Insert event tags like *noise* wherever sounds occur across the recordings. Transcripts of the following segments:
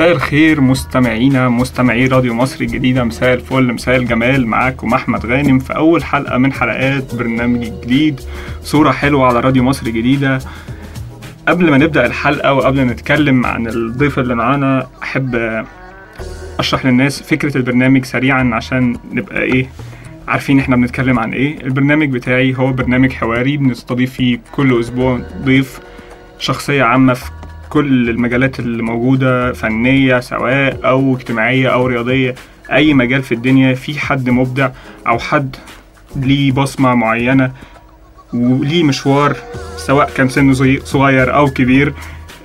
مساء الخير مستمعينا مستمعي راديو مصر الجديدة. مساء الفل مساء الجمال. معاكم أحمد غانم في أول حلقة من حلقات برنامج جديد. صورة حلوة على راديو مصر الجديدة. قبل ما نبدأ الحلقة وقبل ما نتكلم عن الضيف اللي معانا أحب أشرح للناس فكرة البرنامج سريعا عشان نبقى إيه عارفين إحنا بنتكلم عن إيه. البرنامج بتاعي هو برنامج حواري بنستضيف فيه كل أسبوع ضيف شخصية عامة في كل المجالات اللي موجودة فنية سواء أو اجتماعية أو رياضية أي مجال في الدنيا في حد مبدع أو حد ليه بصمة معينة وليه مشوار سواء كان سنه صغير أو كبير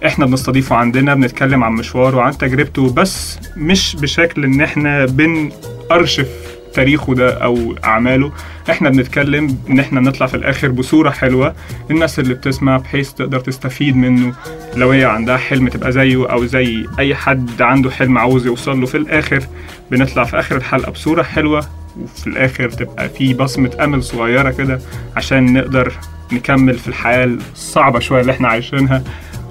إحنا بنستضيفه عندنا بنتكلم عن مشواره وعن تجربته بس مش بشكل إن إحنا بنأرشف تاريخه ده أو أعماله. إحنا بنتكلم إن إحنا نطلع في الآخر بصورة حلوة. الناس اللي بتسمع بحيث تقدر تستفيد منه. لو هي عندها حلم تبقى زيه أو زي أي حد عنده حلم عاوز يوصل له في الآخر. بنطلع في آخر الحلقة بصورة حلوة وفي الآخر تبقى في بصمة أمل صغيرة كده عشان نقدر نكمل في الحياة الصعبة شوية اللي إحنا عايشينها.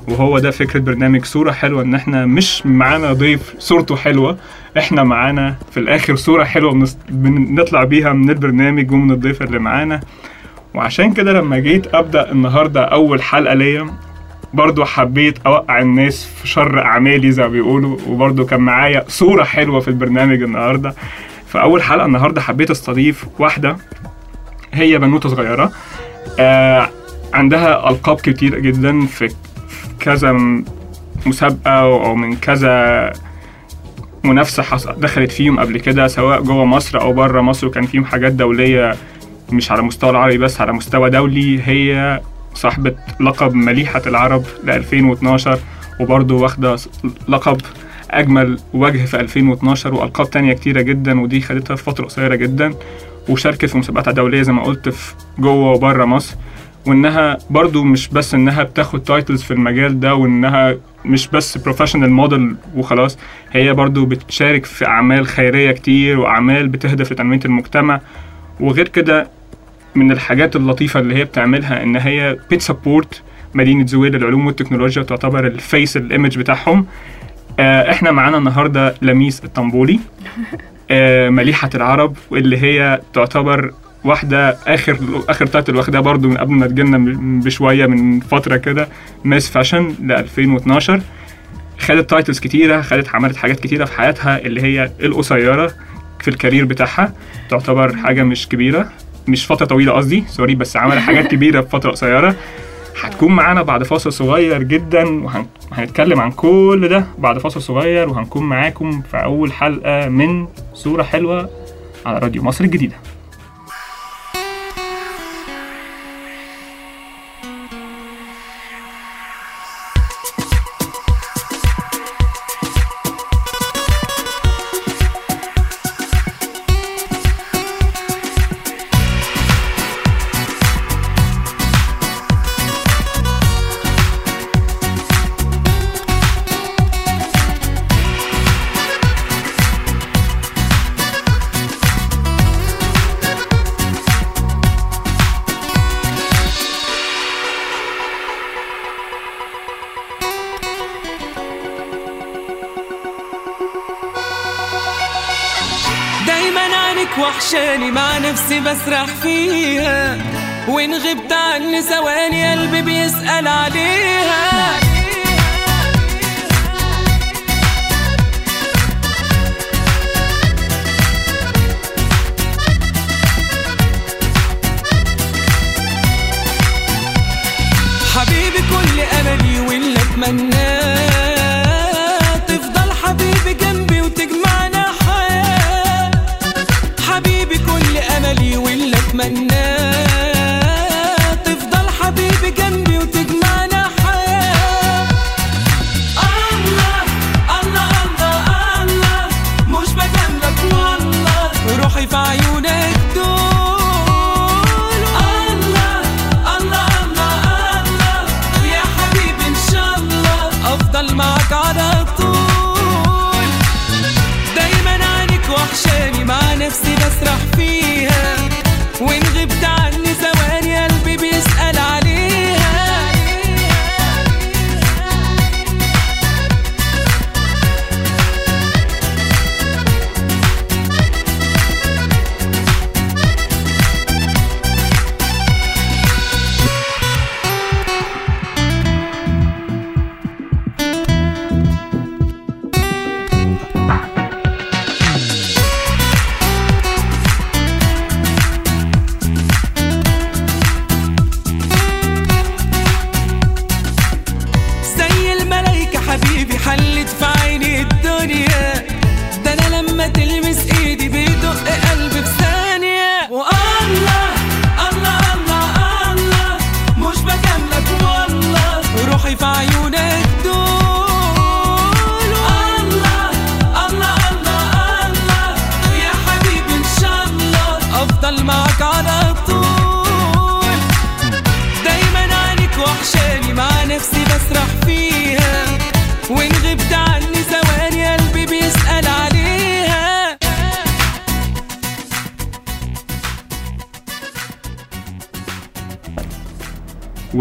وهو ده فكرة برنامج صورة حلوة إن إحنا مش معانا ضيف صورته حلوة. إحنا معانا في الآخر صورة حلوة بنس- بنطلع بيها من البرنامج ومن الضيف اللي معانا. وعشان كده لما جيت أبدأ النهاردة أول حلقة ليا برضو حبيت أوقع الناس في شر أعمالي زي ما بيقولوا وبرضو كان معايا صورة حلوة في البرنامج النهاردة. فأول حلقة النهاردة حبيت أستضيف واحدة هي بنوتة صغيرة. آه عندها ألقاب كتير جدا في كذا مسابقة أو من كذا منافسة دخلت فيهم قبل كده سواء جوه مصر أو بره مصر وكان فيهم حاجات دولية مش على مستوى العربي بس على مستوى دولي هي صاحبة لقب مليحة العرب ل 2012 وبرضه واخدة لقب أجمل وجه في 2012 وألقاب تانية كتيرة جدا ودي خدتها في فترة قصيرة جدا وشاركت في مسابقات دولية زي ما قلت في جوه وبره مصر. وإنها برضو مش بس إنها بتاخد titles في المجال ده وإنها مش بس professional model وخلاص هي برضو بتشارك في أعمال خيرية كتير وأعمال بتهدف لتنمية المجتمع. وغير كده من الحاجات اللطيفة اللي هي بتعملها إن هي بت support مدينة زويل للعلوم والتكنولوجيا تعتبر ال face ال image بتاعهم. آه، إحنا معانا النهارده لميس الطنبولي آه، مليحة العرب واللي هي تعتبر واحدة آخر آخر title واخدها برضو من قبل ما تجينا م- بشوية من فترة كده Miss Fashion ل 2012 خدت titles كتيرة خدت عملت حاجات كتيرة في حياتها اللي هي القصيرة في الكارير بتاعها. تعتبر حاجة مش كبيرة مش فترة طويلة قصدي سوري بس عملت حاجات كبيرة في فترة قصيرة. هتكون معانا بعد فاصل صغير جدا وهنتكلم عن كل ده بعد فاصل صغير وهنكون معاكم في أول حلقة من صورة حلوة على راديو مصر الجديدة. بيسأل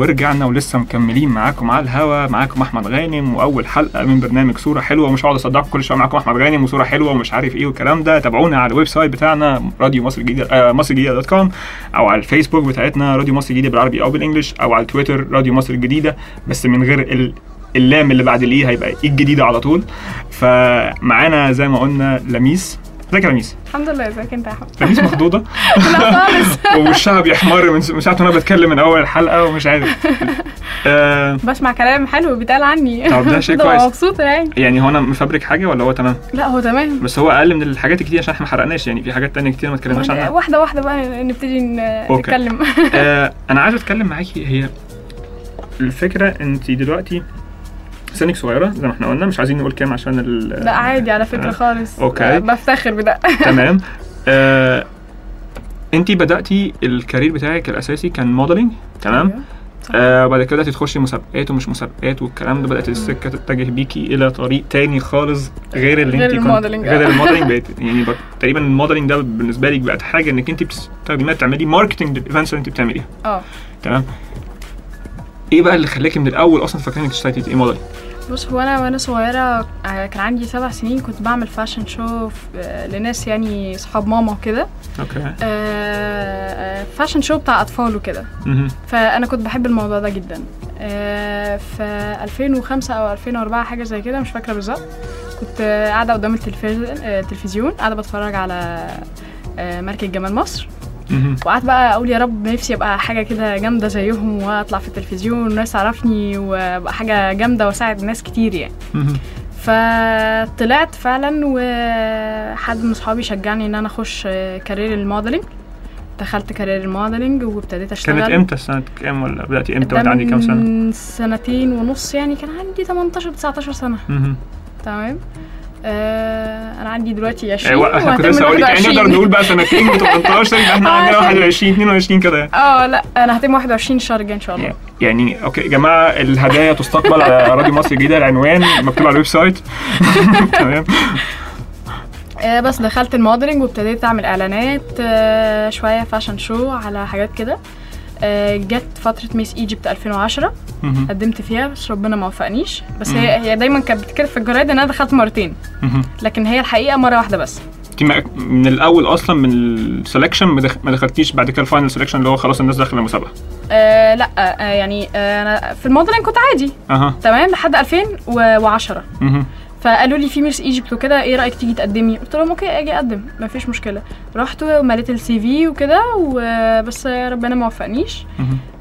ورجعنا ولسه مكملين معاكم على الهوا. معاكم أحمد غانم وأول حلقة من برنامج صورة حلوة. ومش هقعد اصدعكم كل شوية معاكم أحمد غانم وصورة حلوة ومش عارف إيه والكلام ده. تابعونا على ال website بتاعنا راديو مصر الجديدة آه مصر الجديدة dot com أو على الفيسبوك بتاعتنا راديو مصر الجديدة بالعربي أو بال English أو على تويتر راديو مصر الجديدة. بس من غير ال اللام اللي بعد الإيه هيبقى إيه الجديدة على طول. فمعانا زي ما قلنا لميس ازيك يا لميس الحمد لله ازيك انت يا أحمد؟ لميس مخضوضة؟ *laughs* لا خالص. *laughs* ووشها بيحمر من ساعة ما أنا بتكلم من أول الحلقة ومش عارف. *laughs* آه بسمع كلام حلو بيتقال عني. طب ده شيء كويس. مبسوطه يعني. يعني هو أنا مفبرك حاجة ولا هو تمام؟ لا هو تمام. بس هو أقل من الحاجات الكتير عشان إحنا ما حرقناش يعني في حاجات تانية كتير ما اتكلمناش عنها. واحدة واحدة بقى نبتدي. نتكلم. آه أنا عايز أتكلم معاكي هي الفكرة انت دلوقتي سنك صغيرة زي ما إحنا قلنا مش عايزين نقول كام عشان ال لا عادي على فكرة آه. خالص أوكي. بفتخر بده *laughs* تمام آه انت بدأتي ال career بتاعك الأساسي كان modeling تمام أيوة. صح. آه بعد كده تخشي مسابقات ومش مسابقات والكلام ده بدأت السكة تتجه بيكي إلى طريق تاني خالص غير اللي غير انت كنت غير آه. ال modeling بقت *laughs* يعني بقت تقريبا ال modeling ده بالنسبة لك بقت حاجة إنك انت بتستخدميها تعملي marketing لل events اللي انت بتعمليها آه تمام إيه بقى اللي خلاكي من الأول أصلا فاكره إنك تشتغلي تبقي موديل بص هو أنا وأنا صغيرة آه، كان عندي سبع سنين كنت بعمل fashion show لناس يعني صحاب ماما وكده. okay. آه، fashion show بتاع أطفال وكده. فأنا كنت بحب الموضوع ده جدا. آه، في 2005 أو 2004 حاجة زي كده مش فاكرة بالظبط. كنت آه، قاعدة قدام التلفزيون آه، قاعدة بتفرج على آه، ملكة جمال مصر. وقعدت بقى أقول يا رب نفسي ابقى حاجة كده جامدة زيهم وأطلع في التلفزيون والناس تعرفني وأبقى حاجة جامدة وأساعد ناس كتير يعني. فطلعت فعلا وحد من اصحابي شجعني إن أنا أخش career ال modeling دخلت career ال modeling وابتديت أشتغل. كانت إمتى؟ سنة كام ولا بداتي إمتى؟ وأنت عندك كام سنة؟ من سنتين ونص يعني كان عندي 18 19 سنة. تمام. آه أنا عندي دلوقتي 20 أيوه كنت وهتم لسه أقول لك يعني 21. نقدر نقول بقى سنتين *laughs* و18 يبقى إحنا عندنا عشان- 21 22 كده يعني. آه لا أنا هتم 21 الشهر الجاي إن شاء الله. يعني okay يا جماعة الهدايا تستقبل على راديو مصر الجديده العنوان مكتوب على ال website. *laughs* تمام. آه بس دخلت ال modeling وابتديت أعمل إعلانات آه شوية fashion show على حاجات كده. جت فترة Miss Egypt 2010 مهم. قدمت فيها بس ربنا ما وفقنيش بس. هي هي دايما كانت بتتكتب في الجرايد إن أنا دخلت مرتين. لكن هي الحقيقة مرة واحدة بس انت من الأول أصلا من ال selection ما دخ- ما دخلتيش بعد كده ال final selection اللي هو خلاص الناس داخلة المسابقة آه لا آه يعني آه أنا في ال modeling كنت عادي أها تمام لحد 2010 مهم. فقالوا لي في Miss Egypt وكده إيه رأيك تيجي تقدمي قلت لهم okay أجي أقدم مفيش مشكلة رحت ومليت ال CV وكده وبس ربنا ما وفقنيش.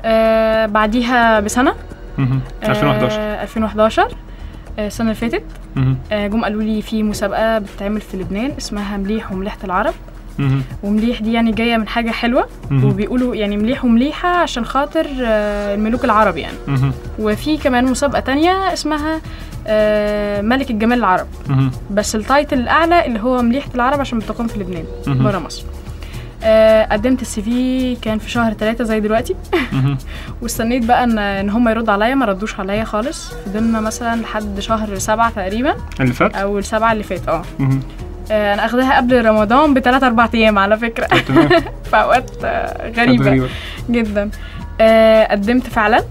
آه بعديها بسنة مهم. 2011 آه 2011 آه، السنة اللي فاتت. آه، جم قالوا لي في مسابقة بتتعمل في لبنان اسمها مليح ومليحة العرب. ومليح دي يعني جاية من حاجة حلوة. وبيقولوا يعني مليح ومليحة عشان خاطر آه، الملوك العرب يعني. وفي كمان مسابقة تانية اسمها آه، ملك الجمال العرب. بس ال title الأعلى اللي هو مليحة العرب عشان بتقام في لبنان. بره مصر. آه، قدمت ال CV كان في شهر ثلاثة زي دلوقتي. *laughs* واستنيت بقى ان إن هم يردوا عليا ما ردوش عليا خالص. فضلنا مثلا لحد شهر سبعة تقريبا. اللي فات؟ أو السبعة اللي فات آه. آه، أنا أخدها قبل رمضان بثلاث أربع أيام على فكرة. *laughs* في أوقات آه، غريبة. جدا. آه، قدمت فعلا.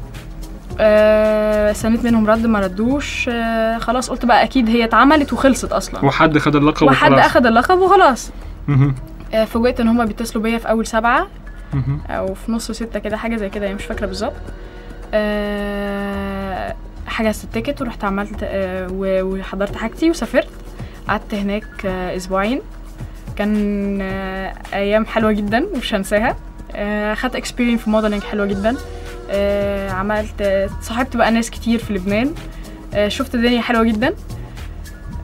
آه، استنيت منهم رد ما ردوش. آه، خلاص قلت بقى أكيد هي اتعملت وخلصت أصلا. وحد خد اللقب وحد وخلاص. أخد اللقب وخلاص. آه، فوجئت إن هم بيتصلوا بيا في أول سبعة. مهم. أو في نص ستة كده حاجة زي كده يعني مش فاكرة بالظبط. آه، حجزت ال ticket ورحت عملت آه، وحضرت حاجتي وسافرت. قعدت هناك آه، أسبوعين. كان آه، أيام حلوة جدا مش هنساها. خدت experience في modeling حلوة جدا. آه، عملت آه، صاحبت بقى ناس كتير في لبنان. آه، شفت الدنيا حلوة جدا.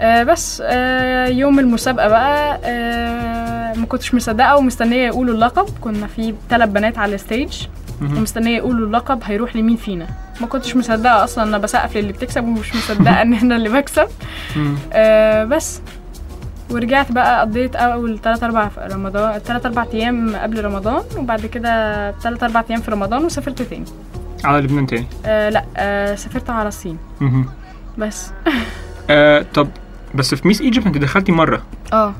آه، بس آه، يوم المسابقة بقى آه، ما كنتش مصدقة ومستنية يقولوا اللقب. كنا في ثلاث بنات على ال stage. ومستنية يقولوا اللقب هيروح لمين فينا. ما كنتش مصدقة أصلا أنا بسقف للي بتكسب ومش مصدقة *laughs* إن أنا اللي بكسب. آه بس. ورجعت بقى قضيت أول 3 4 في رمضان 3 4 أيام قبل رمضان وبعد كده 3 4 أيام في رمضان وسافرت تاني. على لبنان تاني؟ آه لا آه سافرت على الصين. مهم. بس. آه طب بس في ميس إيجيبت انت دخلتي مرة. آه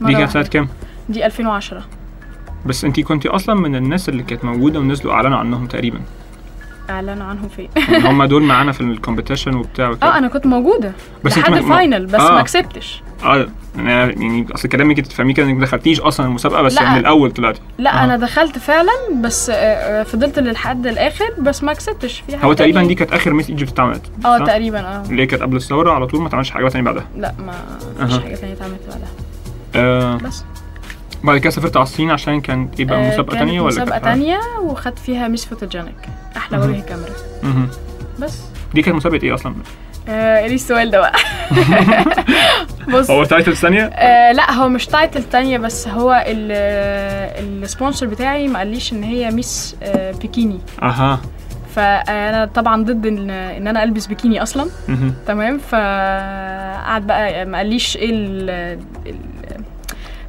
دي كانت سنة. كام؟ دي 2010 بس انت كنتي أصلا من الناس اللي كانت موجودة ونزلوا اعلنوا عنهم تقريبا. اعلنوا عنهم فين يعني *laughs* هم دول معانا في ال competition وبتاع آه أنا كنت موجودة. بس لحد ال final بس آه. ما كسبتش. آه أنا يعني أصل كلامي كده تفهميه كده إنك ما دخلتيش أصلا المسابقة بس لا. من الأول طلعتي. لا آه. أنا دخلت فعلا بس آه، آه، فضلت لحد الآخر بس ما كسبتش. في حاجة هو تقريبا دي كانت آخر Miss Egypt اتعملت آه؟ تقريبا آه. اللي كانت قبل الثورة على طول ما اتعملش حاجة تانية بعدها. لا ما أها. مفيش حاجة تانية اتعملت بعدها. آه. بس. بعد كده سافرت على الصين عشان كانت إيه بقى آه، مسابقة كانت تانية ولا مسابقة كانت تانية وخدت فيها Miss Photogenic مهم. وجه كاميرا. مهم. بس. دي كانت مسابقة إيه أصلا؟ آه إيه السؤال ده بقى؟ *laughs* بص. هو title تانية؟ آه لا هو مش title تانية بس هو ال- ال sponsor بتاعي ما قاليش إن هي Miss آه بيكيني. أها. فأنا طبعا ضد إن إن أنا ألبس بيكيني أصلا. تمام؟ فقعد بقى ما قاليش إيه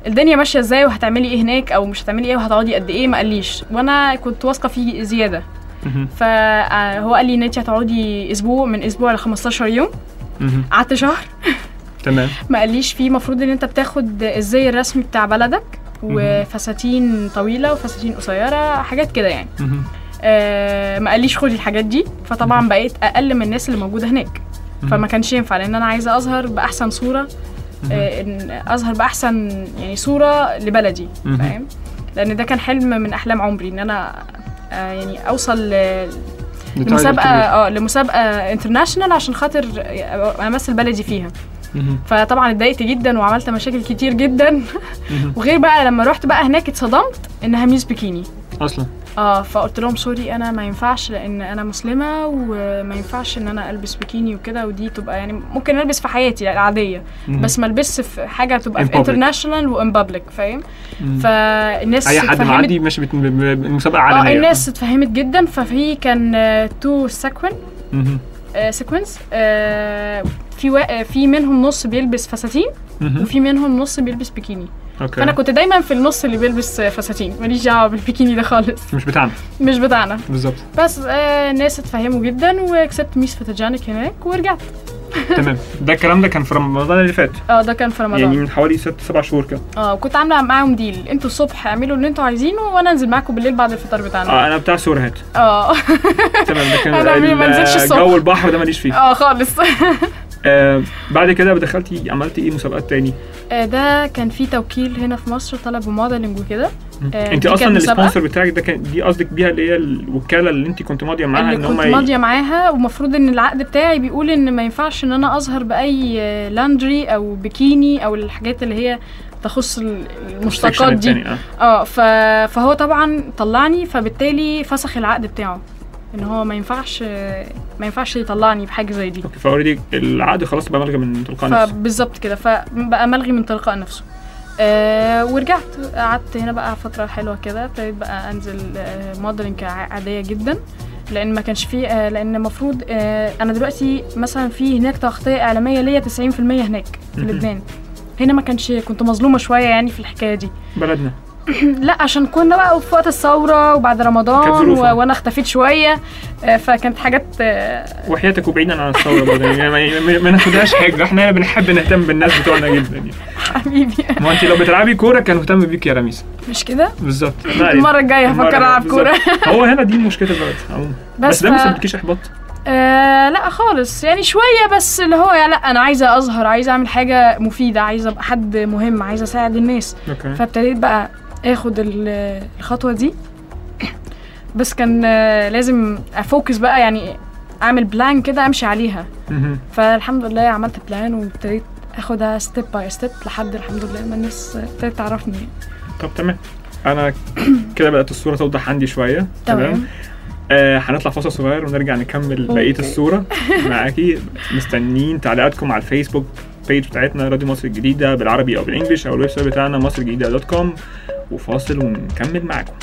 الدنيا ماشية إزاي وهتعملي إيه هناك أو مش هتعملي إيه وهتقعدي قد إيه؟ ما قاليش. وأنا كنت واثقة فيه زيادة. فهو قال لي إن انت هتقعدي أسبوع من أسبوع ل 15 يوم. قعدت شهر. تمام. *laughs* ما قاليش فيه. المفروض إن أنت بتاخد الزي الرسمي بتاع بلدك وفساتين طويلة وفساتين قصيرة حاجات كده يعني. آه ما قاليش خدي الحاجات دي. فطبعا بقيت أقل من الناس اللي موجودة هناك. فما كانش ينفع لأن أنا عايزة أظهر بأحسن صورة. آه إن أظهر بأحسن يعني صورة لبلدي. فاهم لأن ده كان حلم من أحلام عمري إن أنا آه يعني أوصل لمسابقة آه لمسابقة international عشان خاطر أمثل بلدي فيها. فطبعا اتضايقت جدا وعملت مشاكل كتير جدا. *laughs* وغير بقى لما رحت بقى هناك اتصدمت إنها Miss Bikini أصلا آه فقلت لهم sorry أنا ما ينفعش لأن أنا مسلمة وما ينفعش إن أنا ألبس بيكيني وكده ودي تبقى يعني ممكن ألبس في حياتي العادية مهم. بس ما ألبسش في حاجة تبقى في. international و in public فاهم. فالناس أي حد معدي ماشي بت- ب- ب- المسابقة آه علنيه الناس اتفهمت جدا ففي كان two سكوين. sequence في وا- في منهم نص بيلبس فساتين. وفي منهم نص بيلبس بيكيني okay. فأنا كنت دايما في النص اللي بيلبس فساتين ماليش دعوة بالبيكيني ده خالص. مش بتاعنا. مش بتاعنا. بالظبط. بس آه الناس اتفهموا جدا وكسبت Miss Photogenic هناك ورجعت. *laughs* تمام. ده الكلام ده كان في رمضان اللي فات. آه ده كان في رمضان. يعني من حوالي ست سبع شهور كده. آه وكنت عاملة معاهم deal أنتوا الصبح اعملوا اللي أنتوا عايزينه وأنا أنزل معاكم بالليل بعد الفطار بتاعنا. آه أنا بتاع سورهات آه. تمام لكن *laughs* أنا ال- ما الصبح. جو البحر ده ماليش فيه. آه خالص. *laughs* آه بعد كده دخلتي عملتي إيه مسابقات تاني؟ آه، ده كان في توكيل هنا في مصر طلبوا modeling وكده. آه، انت أصلا. ال sponsor بتاعك ده كان دي قصدك بيها اللي هي الوكالة اللي انت كنت ماضية معاها اللي إن كنت ماضية معاها ومفروض إن العقد بتاعي بيقول إن ما ينفعش إن أنا أظهر بأي آه، لاندري أو بيكيني أو الحاجات اللي هي تخص ال- المشتقات دي. آه ف... فهو طبعا طلعني فبالتالي فسخ العقد بتاعه. إن هو ما ينفعش ما ينفعش يطلعني بحاجة زي دي. okay ف already العقد خلاص بقى ملغي من تلقاء نفسه. فبالظبط كده فبقى ملغي من تلقاء نفسه. آه ورجعت قعدت هنا بقى فترة حلوة كده ابتديت بقى أنزل آه modeling عاديه جدا لأن ما كانش فيه آه لأن المفروض آه أنا دلوقتي مثلا في هناك تغطية إعلامية ليا 90% هناك في. لبنان. هنا ما كانش كنت مظلومة شوية يعني في الحكاية دي. بلدنا. *coughs* لا عشان كنا بقى في وقت الثورة وبعد رمضان. و... وأنا اختفيت شوية آه، فكانت حاجات آه، وحياتك وبعيدا عن الثورة برضه. يعني ما- ناخدهاش حاجة. إحنا بنحب نهتم بالناس بتوعنا جدا يعني. حبيبي. ما أنت لو بتلعبي كورة كان مهتم بيك يا رميس. مش كده؟ بالظبط. *laughs* المرة الجاية هفكر ألعب. كورة. *laughs* هو هنا دي مشكله عموما بس بس ده ما سببكيش إحباط. آه لا خالص. يعني شوية بس اللي هو يا لا أنا عايزة أظهر عايزة أعمل حاجة مفيدة عايزة أبقى حد مهم عايزة أساعد الناس. أوكي. فابتديت بقى آخد ال- الخطوة دي. بس كان آه، لازم أ focus بقى يعني أعمل plan كده أمشي عليها. فالحمد لله عملت plan وابتديت أخدها step by step لحد الحمد لله ما الناس ابتدت تعرفني. طب تمام. أنا كده بدأت الصورة توضح عندي شوية. تمام. آه هنطلع فاصل صغير ونرجع نكمل بقية. الصورة. *laughs* معاكي. مستنيين تعليقاتكم على الفيسبوك page بتاعتنا راديو مصر الجديدة بالعربي أو بال English أو ال website بتاعنا مصر الجديدة dot com وفاصل ونكمل معاكم.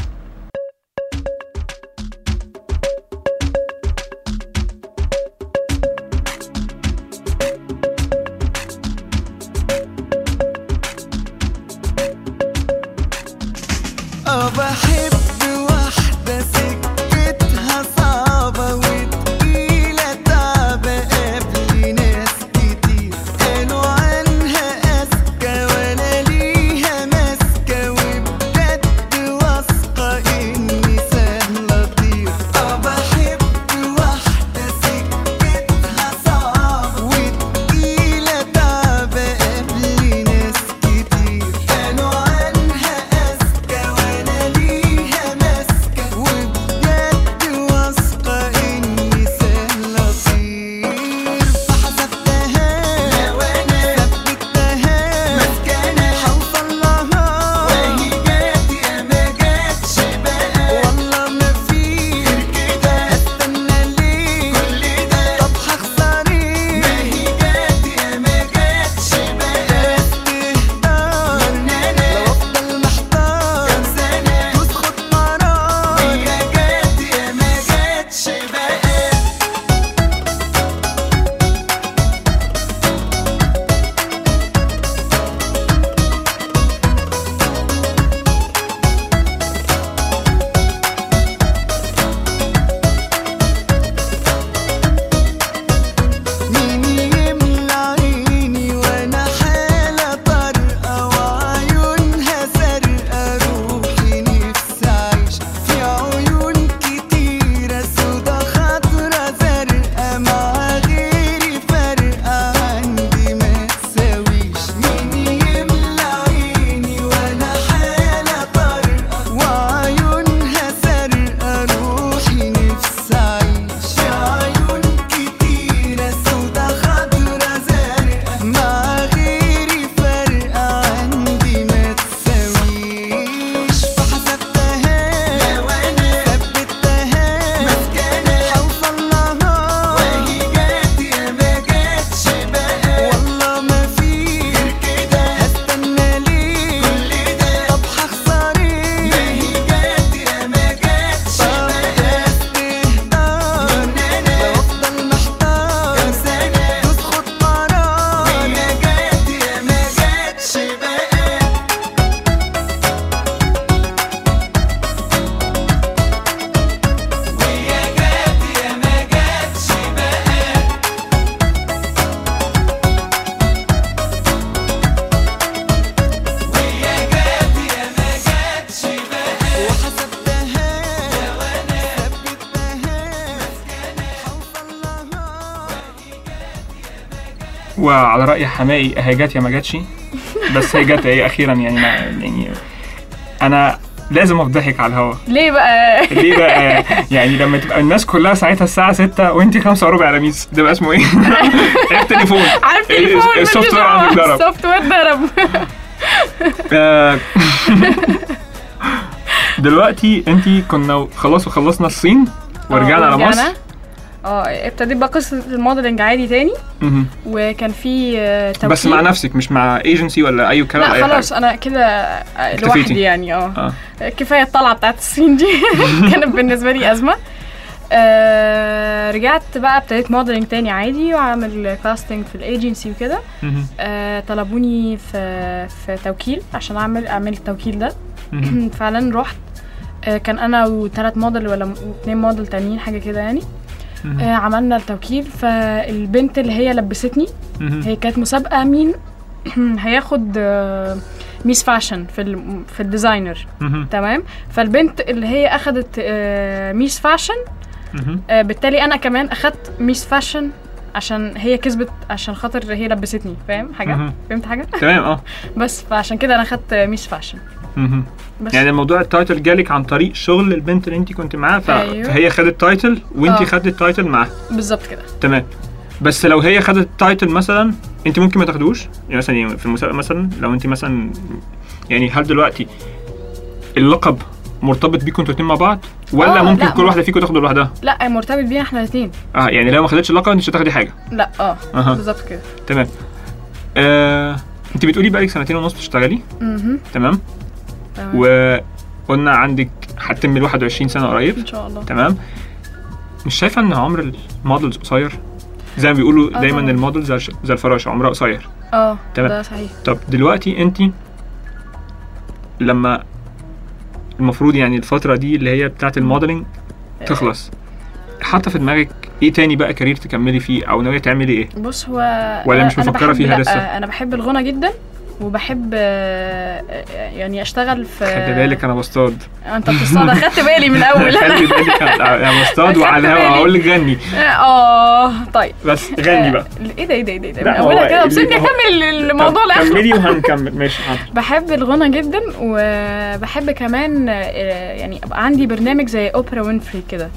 رأي حمائي هي جت يا ما جاتش بس هي جت إيه أخيرا يعني ما يعني أنا لازم افضحك على الهوا. ليه بقى؟ ليه بقى؟ يعني لما تبقى الناس كلها ساعتها الساعة 6 وانت 5 وربع على ميس ده بقى اسمه إيه؟ *laughs* التليفون. عارف تليفون السوفت وير عندك ضرب. السوفت وير ضرب. آه، دلوقتي انت كنا خلاص وخلصنا الصين ورجعنا على مصر. آه ابتديت بقى قصة ال modeling عادي تاني. وكان في آه، توكيل بس مع نفسك مش مع ايجنسي ولا أي كلام؟ لا خلاص أنا كده آه،. لوحدي يعني آه. آه. كفاية الطلعة بتاعت الصين دي. *laughs* كانت بالنسبة لي أزمة. آه رجعت بقى ابتديت modeling تاني عادي وعامل casting في الايجنسي وكده. آه طلبوني في في توكيل عشان أعمل أعمل التوكيل ده. *clears throat* فعلا رحت. آه كان أنا وثلاث موديل ولا اتنين موديل تانيين حاجة كده يعني. آه عملنا التوكيل فالبنت اللي هي لبستني. هي كانت مسابقة مين *clears throat* هياخد آه، Miss Fashion في ال- في ال designer. تمام فالبنت اللي هي أخدت آه، Miss Fashion. آه، بالتالي أنا كمان أخدت Miss Fashion عشان هي كسبت عشان خاطر هي لبستني فاهم حاجة. فهمت حاجة تمام آه *laughs* بس فعشان كده أنا أخدت Miss Fashion. بس يعني الموضوع ال title جالك عن طريق شغل البنت اللي انت كنت معاها ف- أيوه. فهي خدت title وانت آه. خدت ال title معاها. بالظبط كده. تمام. بس لو هي خدت title مثلا انت ممكن ما تاخدوش. يعني مثلا يعني في المسابقه مثلا لو انت مثلا يعني هل دلوقتي اللقب مرتبط بيكم أنتوا الاتنين مع بعض؟ ولا آه، ممكن كل واحدة فيكم تاخد لوحدها؟ لا مرتبط بينا إحنا الاثنين آه يعني لو ما خدتش اللقب انت مش هتاخدي حاجة. لا آه أها. بالظبط كده. تمام. آه، انت بتقولي بقالك سنتين ونص بتشتغلي. تمام. وقلنا عندك هتتم ال 21 سنة قريب. إن شاء الله. تمام. مش شايفة إن عمر ال models قصير؟ زي ما بيقولوا آه دايما طبعاً. ال models زي الفراشه عمرها قصير. آه تمام. ده صحيح. طب دلوقتي انت لما المفروض يعني الفترة دي اللي هي بتاعت ال modeling تخلص حاطة في دماغك إيه تاني بقى كارير تكملي فيه أو ناوية تعملي إيه؟ بص هو ولا مش بحب- فيها لسه؟ أنا بحب الغنى جدا. وبحب يعني أشتغل في خلي بالك أنا بصطاد أنت بتصطاد خدت بالي من اول *laughs* خلي بالك أنا. *laughs* بصطاد وعلى الهوا. هقول لك غني. آه طيب. بس غني بقى. آه، إيه ده إيه ده إيه ده, من اولها كده وسيبني أكمل الموضوع لأخره. كملي *laughs* وهنكمل. ماشي حاضر. بحب الغنى جدا وبحب كمان آه، يعني أبقى عندي برنامج زي أوبرا وينفري كده.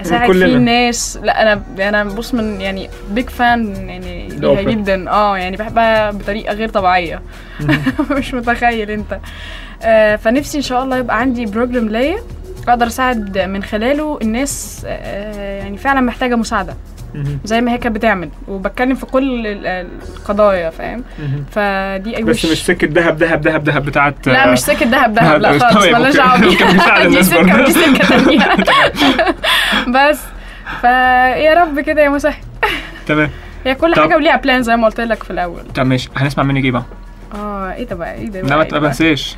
أساعد كلنا. فيه الناس لا أنا أنا بص من يعني big fan يعني ليها. جدا آه يعني بحبها بطريقة غير طبيعية *laughs* مش متخيل أنت آه فنفسي إن شاء الله يبقى عندي program ليا أقدر أساعد من خلاله الناس آه يعني فعلا محتاجة مساعدة. زي ما هي كانت بتعمل وبتكلم في كل ال- القضايا فاهم. فدي بس wish- مش سكة دهب دهب دهب دهب بتاعت لا مش سكة دهب دهب لا *laughs* خالص مالناش. *laughs* *laughs* دعوه دي سكة. ودي سكة تانية بس فيا رب كده يا مسهل تمام هي كل. حاجة وليها بلان زي ما قلت لك في الأول طب ماشي هنسمع منك إيه بقى؟ آه إيه ده بقى؟ إيه ده لا ما إيه؟ تنساش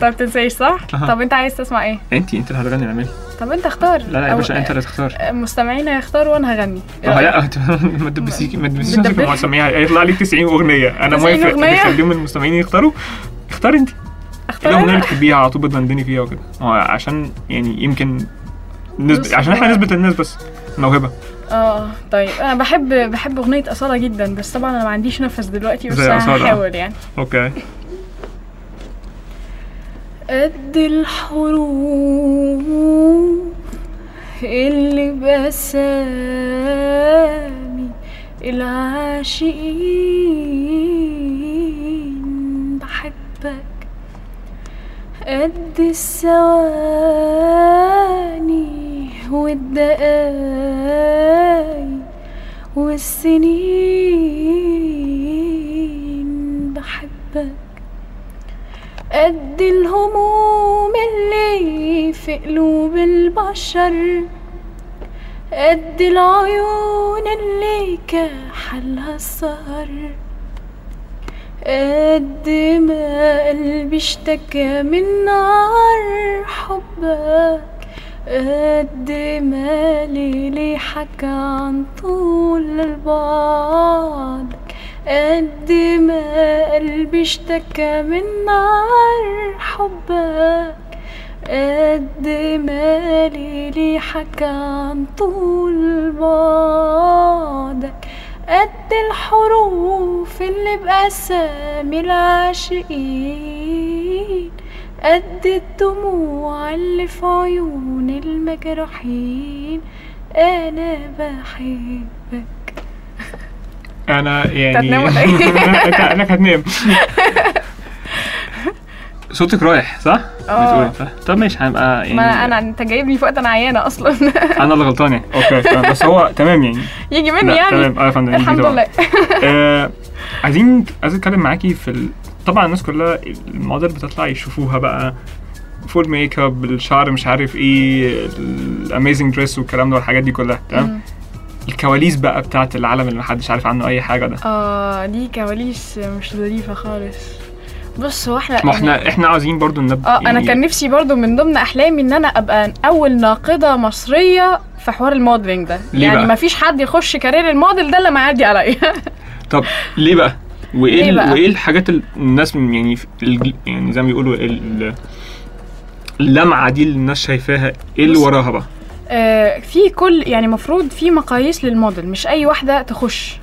طب تنساش صح. طب أنت عايز تسمع إيه؟ انت أنت اللي هتغني اعملي. طب أنت اختار. لا لا يا باشا أنت اللي تختار. مستمعينا يختاروا وأنا هغني. إيه آه؟ لا *laughs* ما تدبسيش ما تدبسيش؟ نفسك المسامعين هيطلع لك 90 أغنية. أنا 90 موافق؟ نخليهم المستمعين يختاروا اختار انت إيه اختار الاغنيه اللي؟ بتحبيها على طول بتدندني فيها وكده. عشان يعني يمكن نسبة عشان إحنا نثبت الناس بس. موهبة. آه طيب. أنا بحب بحب أغنية أصالة جدا بس طبعا أنا ما عنديش نفس دلوقتي بس. هحاول يعني. أوكي. قد الحروف اللي بسامي العاشقين بحبك. قد الثواني والدقايق والسنين بحبك. قد الهموم اللي في قلوب البشر. قد العيون اللي كحلها السهر. قد ما قلبي اشتكى من نار حبك. قد ما ليلي حكى عن طول البعد. قد ما قلبي اشتكى من نار حبك. قد ما ليلي حكى عن طول بعدك. قد الحروف اللي بأسامي العاشقين. قد الدموع اللي في عيون المجروحين أنا بحبك. أنا يعني؟ *laughs* أنت أنك هتنام. صوتك رايح صح؟ صح؟ طب ماشي هنبقى يعني ما أنا أنت جايبني في وقت أنا عيانة أصلا. *laughs* أنا اللي غلطان يعني okay تمام. بس هو تمام يعني. يجي مني يعني؟ تمام. آه يا فندم يجي الحمد. لله. *laughs* آه عايزين عايز أتكلم معاكي في ال... طبعا الناس كلها الموديل بتطلع يشوفوها بقى full makeup الشعر مش عارف إيه ال amazing dress والكلام ده والحاجات دي كلها تمام. الكواليس بقى بتاعت العالم اللي محدش عارف عنه أي حاجة ده آه دي كواليس مش ظريفة خالص بص هو إحنا ما إحنا إحنا عاوزين برضو نبدا آه أنا كان نفسي برضو من ضمن أحلامي إن أنا أبقى أول ناقدة مصرية في حوار ال modeling ده ليه يعني؟ ما فيش حد يخش career الموديل ده لما يعدي عليا طب ليه بقى؟ وإيه؟ وإيه الحاجات الناس يعني يعني زي ما بيقولوا ال- اللمعة دي اللي الناس شايفاها إيه اللي وراها بقى؟ آه في كل يعني مفروض في مقاييس للموديل مش أي واحدة تخش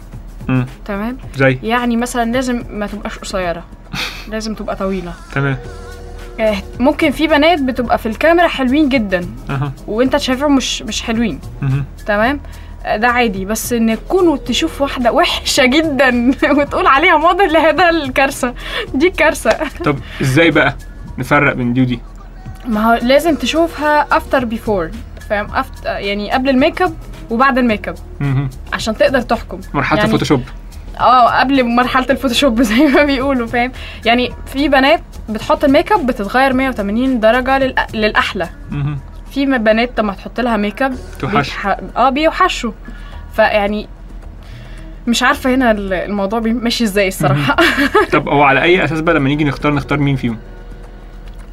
مم. تمام زي يعني مثلا لازم ما تبقاش قصيرة *laughs* لازم تبقى طويلة تمام آه ممكن في بنات بتبقى في الكاميرا حلوين جدا أها وأنت شايفهم مش مش حلوين. تمام ده عادي بس إن تكون تشوف واحدة وحشة جدا *laughs* وتقول عليها موديل ده الكارثة دي الكارثة طب إزاي بقى نفرق بين دي ودي؟ ما هو لازم تشوفها after before فاهم aft... يعني قبل الميك اب وبعد الميك اب. عشان تقدر تحكم مرحلة يعني الفوتوشوب آه قبل مرحلة الفوتوشوب *laughs* زي ما بيقولوا فاهم يعني في بنات بتحط الميك اب بتتغير 180 درجة للأ... للأحلى. في بنات لما تحط لها ميك اب توحش. بيتح- آه بيوحشوا. فيعني مش عارفة هنا ال- الموضوع ماشي إزاي الصراحة. *laughs* طب هو على أي أساس بقى لما نيجي نختار نختار مين فيهم؟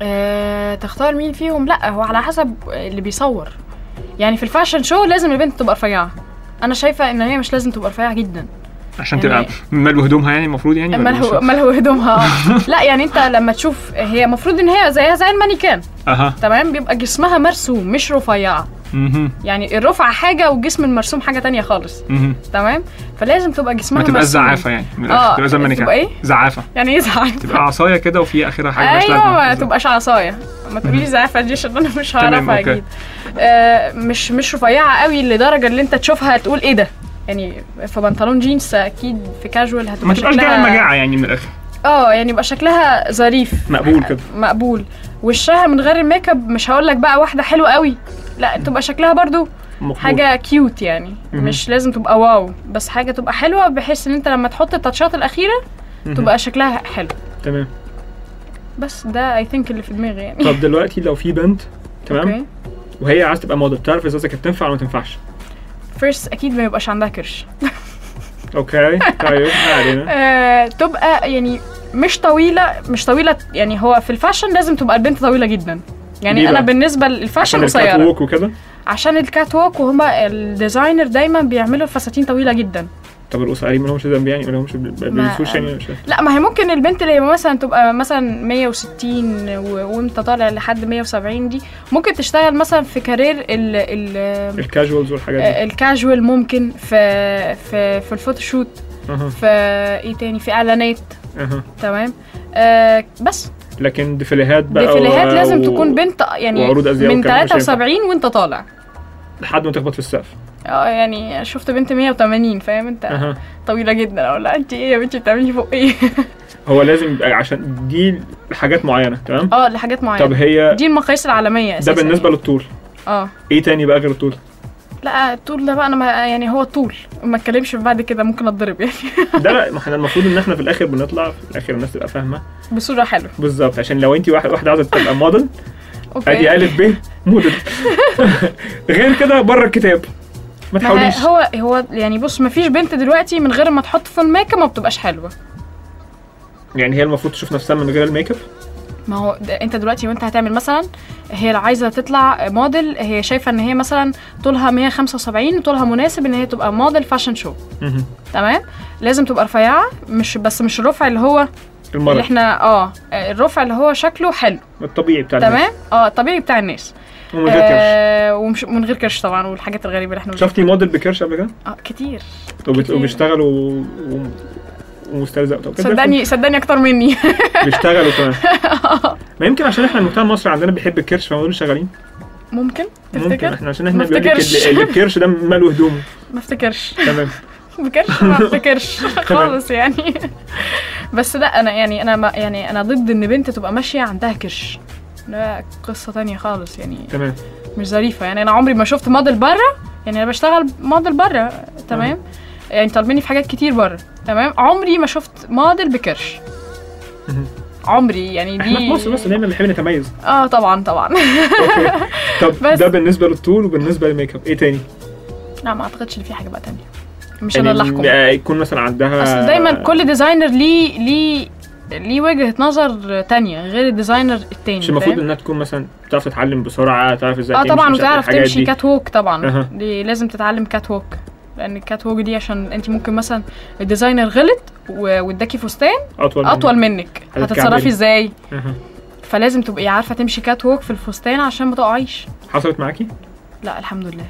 آه، تختار مين فيهم؟ لأ هو على حسب اللي بيصور. يعني في الفاشن شو لازم البنت تبقى رفيعة. أنا شايفة إن هي مش لازم تبقى رفيعة جدا. عشان يعني- تبقى ملو هدومها يعني المفروض يعني ملهو؟ ملهو هدومها. *laughs* لا يعني انت لما تشوف هي المفروض إن هي زيها زي المانيكان أها تمام بيبقى جسمها مرسوم مش رفيعة. يعني الرفعه حاجة والجسم المرسوم حاجة تانية خالص. تمام فلازم تبقى جسمها ما تبقاش مرسوم. زعافة يعني من الآخر، تبقى زي ما أنا تبقى كده. إيه؟ زعافة يعني إيه زعافة تبقى عصاية كده وفي آخرها مالهاش أيوه. ما تبقاش عصاية ما تقوليش زعافة دي عشان أنا مش هعرفها. أكيد آه مش مش رفيعة قوي لدرجة اللي أنت تشوفها تقول إيه ده يعني في بنطلون جينز أكيد في كاجوال هتبقى ما تبقاش جاية مجاعة يعني من الآخر. آه يعني يبقى شكلها ظريف. مقبول كده. مقبول. وشها من غير الميك اب مش هقول لك بقى واحدة حلوة قوي. لا تبقى شكلها برضو مقبول. حاجة cute يعني. مهم. مش لازم تبقى wow بس حاجة تبقى حلوة بحيث إن أنت لما تحط ال touchات الأخيرة مهم. تبقى شكلها حلو. تمام. بس ده I think اللي في دماغي يعني. طب دلوقتي لو في بنت تمام؟ وهي عايزة تبقى موديل تعرف اذا كانت تنفع ولا ما تنفعش؟ first أكيد ما يبقاش عندها كرش. okay طيب *laughs* آه، تبقى يعني مش طويلة مش طويلة يعني هو في ال fashion لازم تبقى البنت طويلة جدا. يعني أنا؟ بالنسبة لل fashion عشان ال cat قصيرة. walk وكده؟ عشان ال catwalk وهما ال designer دايما بيعملوا الفساتين طويلة جدا. طب القصيرين ما لهمش ذنب يعني ما لهمش بيلبسوش يعني. مش لا ما هي ممكن البنت اللي مثلا تبقى مثلا 160 و- وانت طالع لحد 170 دي ممكن تشتغل مثلا في career ال ال ال casuals والحاجات دي. الكاجوال ممكن في في في ال photoshoot في إيه تاني؟ في إعلانات. تمام؟ آه بس. لكن ديفيليهات بقى ديفيليهات و- لازم و- تكون بنت يعني من والكلام مش هينفع. 73 وانت طالع. لحد ما تخبط في السقف. آه يعني شفت بنت 180 فاهم انت؟ أها. طويلة جدا. أقول لها أنت إيه يا بنتي؟ بتعملي فوق إيه؟ *laughs* هو لازم يبقى عشان دي حاجات معينة تمام؟ آه لحاجات معينة. طب هي دي المقاييس العالمية ده بالنسبة يعني. للطول. آه. إيه تاني بقى غير الطول؟ لا الطول ده بقى أنا ما يعني هو الطول ما أتكلمش بعد كده ممكن أتضرب يعني. *laughs* ده لا ما إحنا المفروض إن إحنا في الآخر بنطلع في الآخر الناس تبقى فاهمة. بصورة حلوة. بالظبط عشان لو انت واحد واحدة عايزة تبقى موديل أدي ألف ب موديل *laughs* غير كده بره الكتاب. ما تحاوليش. هو هو يعني بص ما فيش بنت دلوقتي من غير ما تحط full make up ما بتبقاش حلوة. يعني هي المفروض تشوف نفسها من غير ال make up ما هو انت دلوقتي وانت هتعمل مثلا هي لو عايزة تطلع موديل هي شايفة إن هي مثلا طولها 175 وطولها مناسب إن هي تبقى موديل fashion show. تمام؟ لازم تبقى رفيعة مش بس مش الرفع اللي هو اللي المرض إحنا آه الرفع اللي هو شكله حلو. الطبيعي بتاع الناس. تمام؟ آه الطبيعي بتاع الناس. ومن غير كرش. آه ومش من غير كرش طبعا والحاجات الغريبة اللي إحنا شفتي موديل بكرش قبل كده؟ آه كتير. كتير. وبيشتغلوا و- ومسترزق طب صدقني صدقني أكتر مني. *laughs* بيشتغلوا كمان. *laughs* ما يمكن عشان إحنا المجتمع المصري عندنا بيحب الكرش فما دول شغالين. ممكن؟ ممكن. تفتكر؟ إحنا عشان إحنا بيقول لك بكرش ده ماله هدومه. ما افتكرش. تمام. بكرش *laughs* ما افتكرش. خالص يعني. بس لا أنا يعني أنا ما يعني أنا ضد إن بنت تبقى ماشية عندها كرش. ده قصة تانية خالص يعني تمام. مش ظريفة. يعني أنا عمري ما شفت موديل بره يعني أنا بشتغل موديل بره تمام؟ يعني طالبيني في حاجات كتير بره تمام؟ عمري ما شفت موديل بكرش. عمري يعني إحنا في دي مصر بس دايما بنحب نتميز. آه طبعا طبعا. okay. طب. *laughs* ده بالنسبة للطول وبالنسبة لل make up إيه تاني؟ لا ما أعتقدش إن في حاجة بقى تانية. مش يعني أنا اللي أحكم. آه، يكون مثلا عندها أصل دايما كل designer ليه ليه ليه وجهة نظر تانية غير ال designer التاني مش المفروض؟ إنها تكون مثلا تعرف تتعلم بسرعة تعرف إزاي آه طبعا وتعرف تمشي. cat walk طبعا أها. دي لازم تتعلم catwalk لأن ال catwalk دي عشان أنت ممكن مثلا ال designer غلط واداكي فستان أطول أطول منك. منك. هتتصرفي إزاي أها. فلازم تبقي عارفة تمشي catwalk في الفستان عشان ما تقعيش حصلت معاكي؟ لا الحمد لله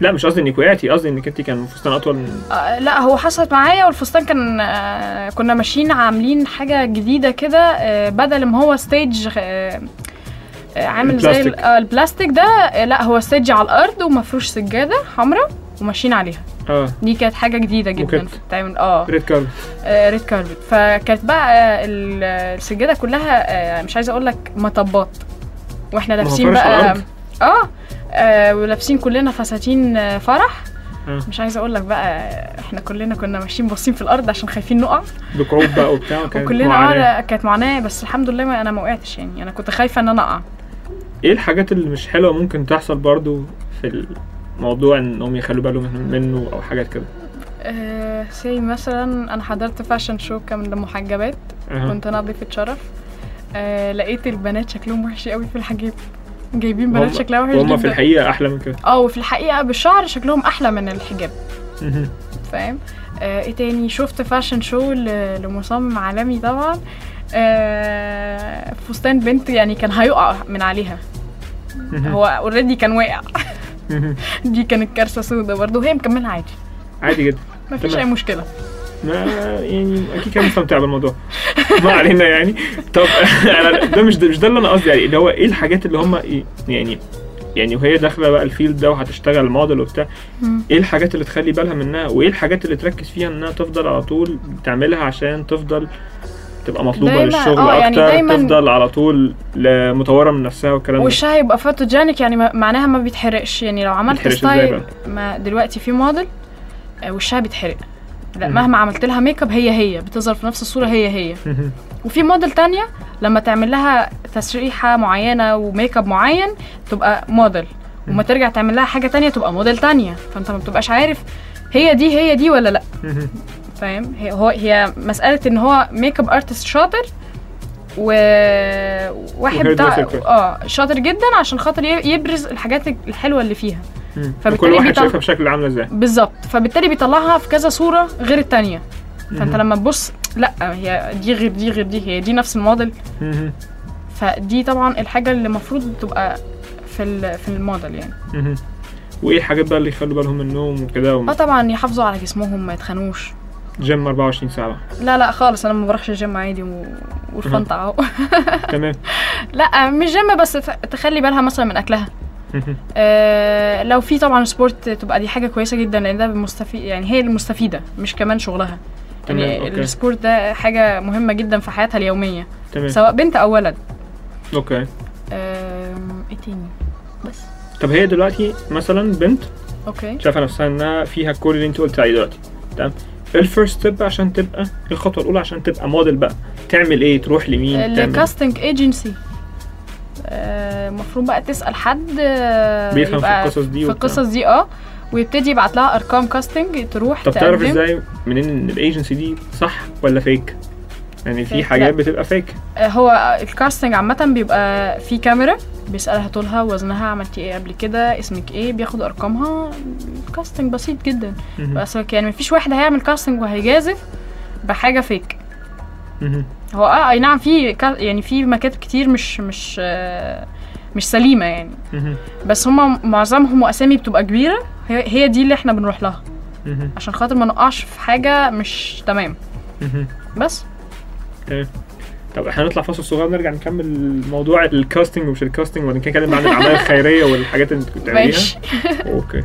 لا. مش قصدي انك وقعتي قصدي إنك انت كان فستان أطول من آه لا هو حصلت معايا والفستان كان آه كنا ماشيين عاملين حاجة جديدة كده آه بدل ما هو stage آه آه عامل زي ال- البلاستيك. آه البلاستيك ده آه لا هو stage على الأرض ومفروش سجادة حمراء وماشيين عليها. آه. دي كانت حاجة جديدة جدا. بتتعمل آه. red card آه، red carpet فكانت بقى آه، ال- السجادة كلها آه، مش عايزة أقول لك مطبات. وإحنا لابسين بقى. آه. آه، ولابسين كلنا فساتين آه، فرح. مش عايزة أقول لك بقى إحنا كلنا كنا ماشيين باصين في الأرض عشان خايفين نقع. بكعوب بقى وبتاع *laughs* وكلنا كانت معاناة بس الحمد لله ما أنا ما وقعتش يعني. أنا كنت خايفة إن أنا أقع. إيه الحاجات اللي مش حلوة ممكن تحصل برضو في الموضوع إنهم يخلوا بالهم من- منه أو حاجات كده؟ آه زي مثلا أنا حضرت fashion show كان لمحجبات. أها. كنت أنا ضيفه شرف آه لقيت البنات شكلهم وحش قوي في الحجاب جايبين بنات شكلها وحش وهم في الحقيقة أحلى من كده. آه وفي الحقيقة بالشعر شكلهم أحلى من الحجاب. فاهم؟ آه إيه تاني؟ شفت fashion show لمصمم عالمي طبعا. آه فستان بنت يعني كان هيقع من عليها. هو already كان واقع. *laughs* دي كانت كارثة سودة برضه. وهي مكمله عادي. عادي جدا. ما فيش تمام. اي مشكلة. ما يعني أكيد كان مستمتع بالموضوع. ما علينا يعني. طب *laughs* ده مش ده مش ده اللي أنا قصدي عليه اللي هو إيه الحاجات اللي هم يعني يعني وهي داخلة بقى الفيلد ده وهتشتغل موديل وبتاع. إيه الحاجات اللي تخلي بالها منها؟ وإيه الحاجات اللي تركز فيها إنها تفضل على طول تعملها عشان تفضل تبقى مطلوبة للشغل آه، يعني أكتر دايما- تفضل على طول مطورة من نفسها والكلام ده؟ وشها يبقى photogenic يعني معناها ما بيتحرقش. يعني لو عملت style ما دلوقتي في موديل آه، وشها بيتحرق. لا. مهما عملت لها make up هي هي بتظهر في نفس الصورة هي هي. وفي موديل تانية لما تعمل لها تسريحة معينة و make up معين تبقى موديل وما ترجع تعمل لها حاجة تانية تبقى موديل تانية فأنت ما بتبقاش عارف هي دي هي دي ولا لأ. فاهم هي هو هي مسألة إن هو make up artist شاطر و واحد وهير بتاع. آه شاطر جدا عشان خاطر يبرز الحاجات الحلوة اللي فيها. فبالتالي كل واحد بيطلع- شايفها بشكل عاملة إزاي. بالظبط. فبالتالي بيطلعها في كذا صورة غير التانية. فأنت. لما تبص لأ هي دي غير دي غير دي هي دي نفس الموديل. فدي طبعا الحاجة اللي المفروض تبقى في في الموديل يعني. وإيه الحاجات بقى اللي يخلوا بالهم منهم وكده؟ آه طبعا يحافظوا على جسمهم ما يتخنوش. جيم 24 ساعة. لا لا خالص أنا ما بروحش الجيم عادي و... والفانتا أهو. *laughs* تمام. لأ مش جيم بس تخلي بالها مثلا من أكلها. آه لو في طبعا sport تبقى دي حاجة كويسة جدا لأن ده مستفيد يعني هي المستفيدة مش كمان شغلها. يعني. ال sport ده حاجة مهمة جدا في حياتها اليومية. تمام. سواء بنت أو ولد. okay. إيه تاني؟ بس. طب هي دلوقتي مثلا بنت؟ okay. شايفة نفسها إنها فيها كل اللي أنت قلت عليه دلوقتي. تمام. ال first step عشان تبقى الخطوة الأولى عشان تبقى موديل بقى. تعمل إيه؟ تروح لمين؟ تعمل ال casting ايجنسي المفروض بقى تسأل حد آه، بيفهم في القصص دي في. القصص دي آه ويبتدي يبعت لها أرقام casting تروح طب تعرف. إزاي منين إن الايجنسي دي صح ولا fake يعني في حاجات. بتبقى fake آه، هو ال casting عامة بيبقى في كاميرا بيسألها طولها وزنها عملتي إيه قبل كده اسمك إيه بياخد أرقامها الكاستنج بسيط جدا. بس يعني مفيش واحد هيعمل كاستنج وهيجازف بحاجة فيك. هو آه أي نعم في يعني في مكاتب كتير مش مش آه، مش سليمة يعني. بس هما معظمهم واسامي بتبقى كبيرة. هي هي دي اللي إحنا بنروح لها. عشان خاطر ما نقعش في حاجة مش تمام. بس. تمام طب إحنا هنطلع فاصل صغير ونرجع نكمل موضوع ال casting ومش ال casting وبعدين كده نتكلم عن الاعمال الخيرية والحاجات اللي أنت كنت بتعمليها. okay.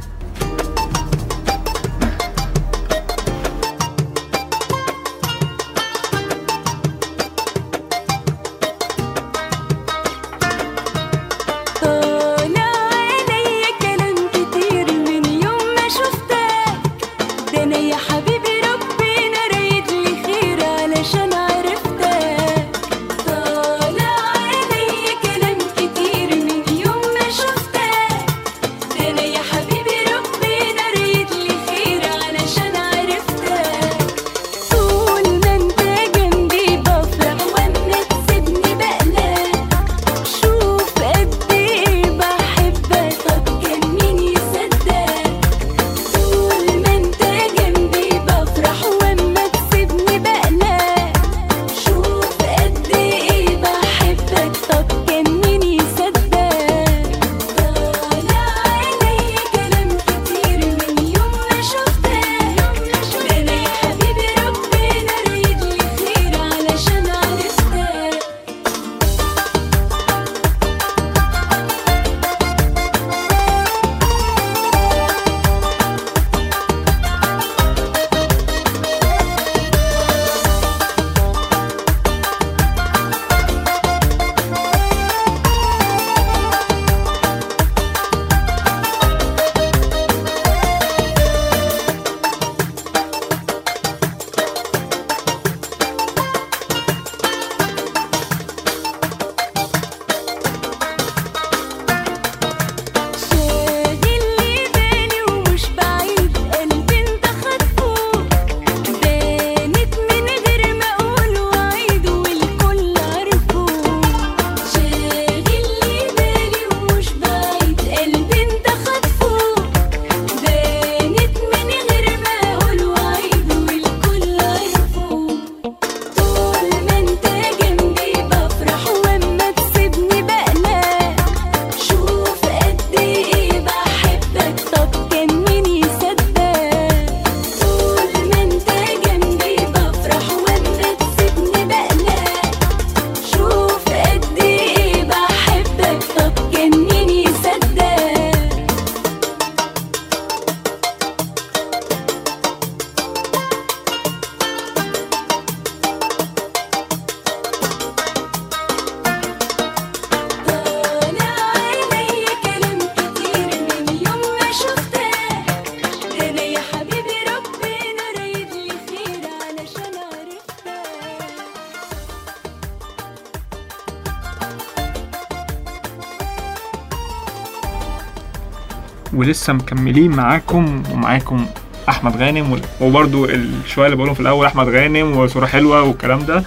ولسه مكملين معاكم ومعاكم أحمد غانم وبرضو الشويه اللي بقولهم في الأول أحمد غانم وصورة حلوة والكلام ده.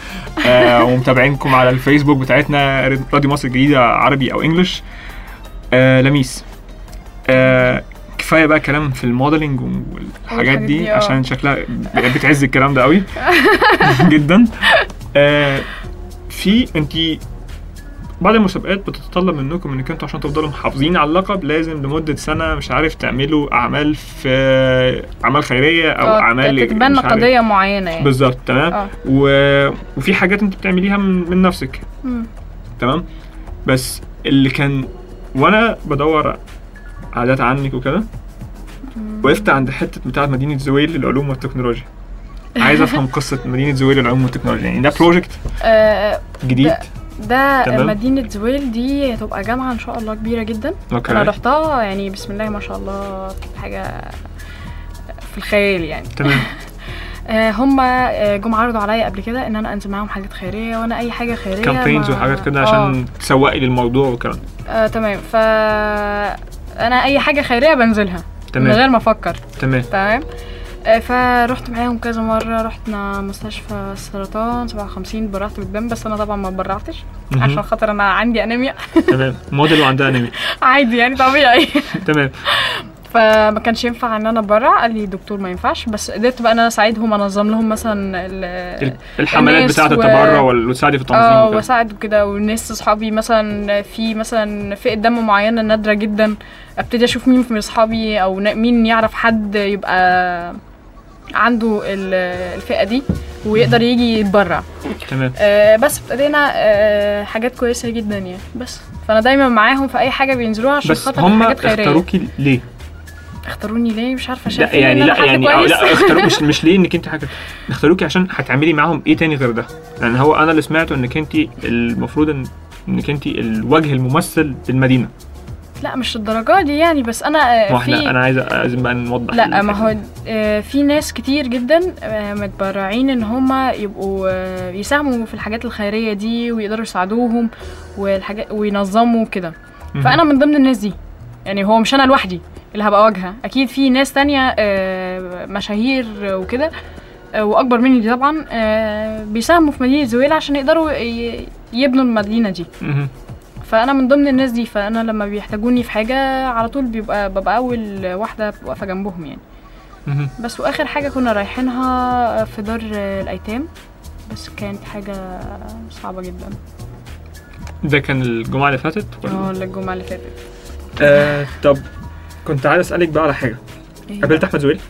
آه *laughs* ومتابعينكم على الفيسبوك بتاعتنا راديو مصر الجديدة عربي أو English آه لميس. آه كفاية بقى كلام في ال modeling والحاجات دي آه. عشان شكلها بتعز الكلام ده قوي *laughs* جدا. *laughs* آه في انت بعض المسابقات بتتطلب منكم إنك أنتوا عشان تفضلوا محافظين على اللقب لازم لمدة سنة مش عارف تعملوا أعمال في أعمال خيرية أو آه، أعمال تتبنى قضية معينة يعني. بالظبط تمام؟ آه. و... وفي حاجات أنت بتعمليها من, من نفسك. مم. تمام؟ بس اللي كان وأنا بدور عادات عنك وكده وقفت عند حتة بتاعة مدينة زويل للعلوم والتكنولوجيا. عايز أفهم قصة مدينة زويل للعلوم والتكنولوجيا يعني ده بروجكت *laughs* آه، جديد؟ ده تمام. مدينة زويل دي هتبقى جامعة إن شاء الله كبيرة جدا. okay. أنا رحتها يعني بسم الله ما شاء الله حاجة في الخيال يعني. تمام. *laughs* آه، هم آه، جم عرضوا عليا قبل كده إن أنا أنزل معاهم حاجات خيرية وأنا أي حاجة خيرية campaigns وحاجات كده آه، عشان تسوقي للموضوع والكلام. آه تمام. ف أنا أي حاجة خيرية بنزلها. من تمام. غير ما أفكر. تمام. تمام. آه، فرحت معاهم كذا مرة. رحنا مستشفى السرطان 57 برعت بالدم بس أنا طبعا ما برعتش. عشان خاطر أنا عندي أنيميا. تمام. موديل وعندها انمي *laughs* عادي يعني طبيعي. تمام. *laughs* فما كانش ينفع إن أنا أتبرع. قال لي الدكتور ما ينفعش بس قدرت بقى إن أنا أساعدهم أنظم لهم مثلا ال- الحملات بتاعة و- التبرع وال- وتساعدي في التنظيم آه وكده. وأساعد كده والناس أصحابي مثلا في مثلا فئة دم معينة نادرة جدا أبتدي أشوف مين من أصحابي أو مين يعرف حد يبقى عنده ال- الفئة دي ويقدر يجي يتبرع تمام. آه بس ابتدينا آه حاجات كويسة جدا يعني. بس فأنا دايما معاهم في أي حاجة بينزلوها عشان بس خاطر هم حاجات خيرية. اختاروكي ليه؟ اختاروني ليه؟ مش عارفة لا شايفين يعني إن لا يعني كويس؟ لا اختاروا مش *laughs* مش ليه إنك أنت حاجة اختاروكي عشان هتعملي معاهم إيه تاني غير ده؟ لأن هو أنا اللي سمعته إنك أنت المفروض ان إنك أنت الوجه الممثل للمدينة. لا مش الدرجة دي يعني بس أنا آه، ما إحنا في أنا عايز لازم بقى نوضح لا ما. هو آه، في ناس كتير جدا آه، متبرعين إن هم يبقوا آه، يساهموا في الحاجات الخيرية دي ويقدروا يساعدوهم والحاجات وينظموا كده. فأنا من ضمن الناس دي يعني هو مش أنا لوحدي اللي هبقى واجهة أكيد في ناس تانية آه، مشاهير وكده آه، وأكبر مني طبعا آه، بيساهموا في مدينة زويل عشان يقدروا يبنوا المدينة دي. فأنا من ضمن الناس دي فأنا لما بيحتاجوني في حاجة على طول بيبقى ببقى أول واحدة واقفة جنبهم يعني. بس وآخر حاجة كنا رايحينها في دار الأيتام بس كانت حاجة صعبة جدا ده كان الجمعة اللي فاتت؟ آه الجمعة اللي فاتت آه طب كنت عايز أسألك بقى على حاجة إيه قابلت؟ أحمد زويل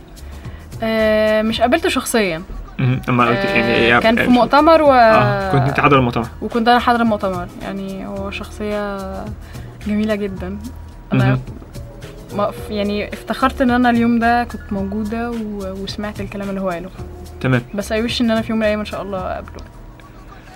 آه مش قابلته شخصيا. اما قلت يعني آه كان في مؤتمر و آه كنت أنت حاضر المؤتمر. وكنت أنا حاضره المؤتمر. يعني هو شخصية جميلة جدا. أنا يعني افتخرت إن أنا اليوم ده كنت موجودة و... وسمعت الكلام اللي هو قاله. تمام. بس اي وش إن أنا في يوم من الأيام إن شاء الله أقابله.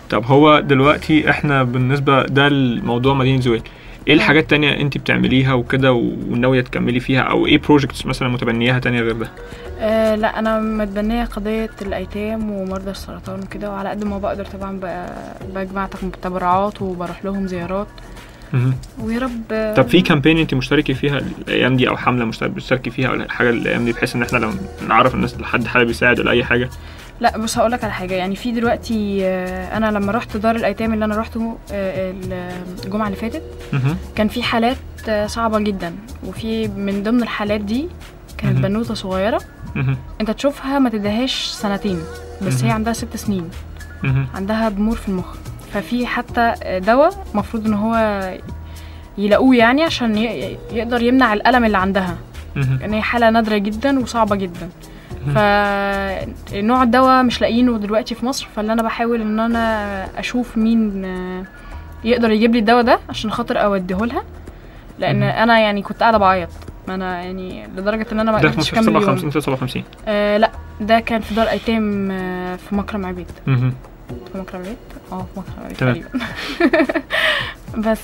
طب هو دلوقتي إحنا بالنسبة ده الموضوع مدينة زويل. إيه الحاجات التانية انت بتعمليها وكده وناوية تكملي فيها أو إيه بروجكتس مثلا متبنياها تانية غير ده؟ آه لا أنا متبنية قضية الايتام ومرضى السرطان وكده وعلى قد ما بقدر طبعا بجمع تبرعات وبروح لهم زيارات. ويا رب طب في كامبين انت مشتركة فيها الأيام دي أو حملة مشترك- بتشتركي فيها أو حاجة الأيام دي بحيث إن إحنا لو نعرف الناس لحد حابب يساعد ولا أي حاجة؟ لا بص هقول لك على حاجة يعني في دلوقتي آه، أنا لما رحت دار الأيتام اللي أنا رحته آه، الجمعة اللي فاتت. كان في حالات آه، صعبة جدا وفي من ضمن الحالات دي كانت. بنوتة صغيرة. أنت تشوفها ما تدهاش سنتين بس هي. عندها ست سنين. عندها ضمور في المخ ففي حتى دواء المفروض إن هو يلاقوه يعني عشان يقدر يمنع الألم اللي عندها هي حالة نادرة جدا وصعبة جدا. فنوع الدواء مش لاقيينه دلوقتي في مصر فاللي أنا بحاول إن أنا أشوف مين يقدر يجيب لي الدواء ده عشان خاطر اوديه لها لأن. أنا يعني كنت قاعدة بعيط ما أنا يعني لدرجة إن أنا ما قدرتش أكمل 57 اليوم 57 آه لأ ده كان في دار أيتام آه، في مكرم عبيد. في مكرم عبيد آه في مكرم عبيد. تقريبا *laughs* بس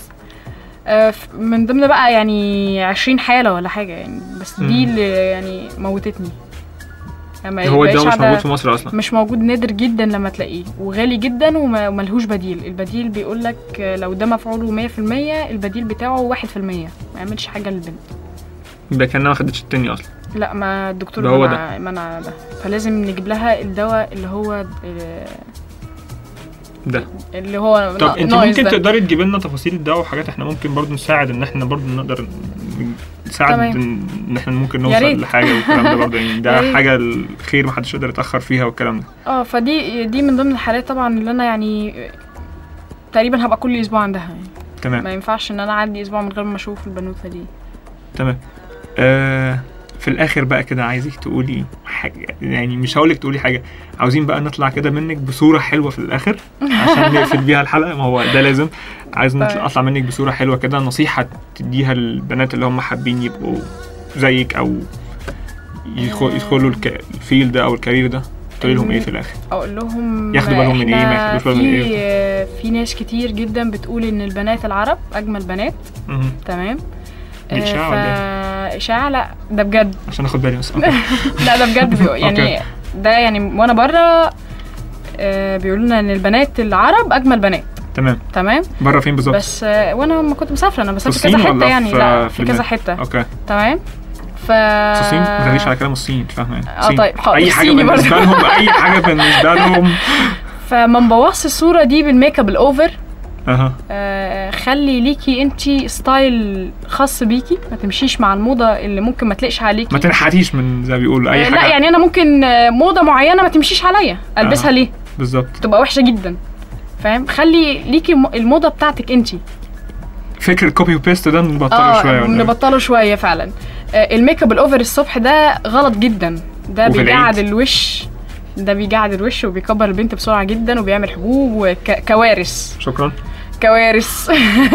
آه، من ضمن بقى يعني عشرين حالة ولا حاجة يعني بس. دي اللي يعني موتتني يعني هو الدواء مش موجود في مصر أصلا. مش موجود نادر جدا لما تلاقيه وغالي جدا وما- وملهوش بديل. البديل بيقول لك لو ده مفعوله 100% البديل بتاعه 1% ما يعملش حاجة للبنت. يبقى كأنها ما خدتش التاني أصلا. لا ما الدكتور ده هو منع منع ده. فلازم نجيب لها الدواء اللي هو آه، ده. اللي هو طب أنت ممكن ده. تقدري تجيبي لنا تفاصيل الدواء وحاجات إحنا ممكن برضو نساعد إن إحنا برضو نقدر تمام. إن إحنا ممكن. نوصل لحاجة والكلام ده برضو يعني *laughs* ده. حاجة الخير محدش يقدر يتأخر فيها والكلام ده آه فدي دي من ضمن الحالات طبعا اللي أنا يعني تقريبا هبقى كل أسبوع عندها يعني ما تمام ينفعش إن أنا أعدي أسبوع من غير ما أشوف البنوتة دي تمام آه في الآخر بقى كده عايزك تقولي حاجة يعني مش هقولك تقولي حاجة عاوزين بقى نطلع كده منك بصورة حلوة في الآخر عشان *laughs* نقفل بيها الحلقة ما هو ده لازم. عايز نطلع طيب. أطلع منك بصورة حلوة كده نصيحة تديها للبنات اللي هم حابين يبقوا زيك أو يدخل- يدخلوا الفيل ده أو الكارير ده تقولي لهم إيه في الآخر؟ أقول لهم ياخدوا بالهم من إيه، ما ياخدوش بالهم من في آه، في ناس كتير جدا بتقول إن البنات العرب أجمل بنات. تمام. دي إشاعة ولا فا اشاعه لا ده بجد. *laughs* عشان أخد بالي بس. *laughs* لا ده بجد *laughs* يعني. ده يعني وأنا بره آه، بيقولوا لنا إن البنات العرب أجمل بنات. تمام. تمام؟ بره فين بالظبط؟ بس آه، وأنا لما كنت مسافرة أنا بسافر كذا حتة يعني في- لا في كذا؟ حتة. أوكي. تمام؟ ف الصين؟ ما تغنيش على كلام الصين فاهمة يعني. آه. طيب، حاضر، أي حاجة بالنسبة. لهم أي حاجة بالنسبة لهم. فما نبوظش الصورة دي بال make up ال over آه، خلي ليكي انتي style خاص بيكي ما تمشيش مع الموضة اللي ممكن ما تلاقيش عليكي. ما تنحتيش من زي ما بيقولوا أي آه، حاجة. لا يعني أنا ممكن آه، موضة معينة ما تمشيش عليا ألبسها آه. ليه؟ بالظبط. تبقى وحشة جدا فاهم؟ خلي ليكي الموضة بتاعتك انتي. فكرة ال copy و paste ده نبطله آه شوية إيه؟ نبطله شوية فعلا. آه، ال make up ال over الصبح ده غلط جدا. ده بيجعد؟ الوش ده بيجعد الوش وبيكبر البنت بسرعة جدا وبيعمل حبوب وكوارث شكرا. كوارث.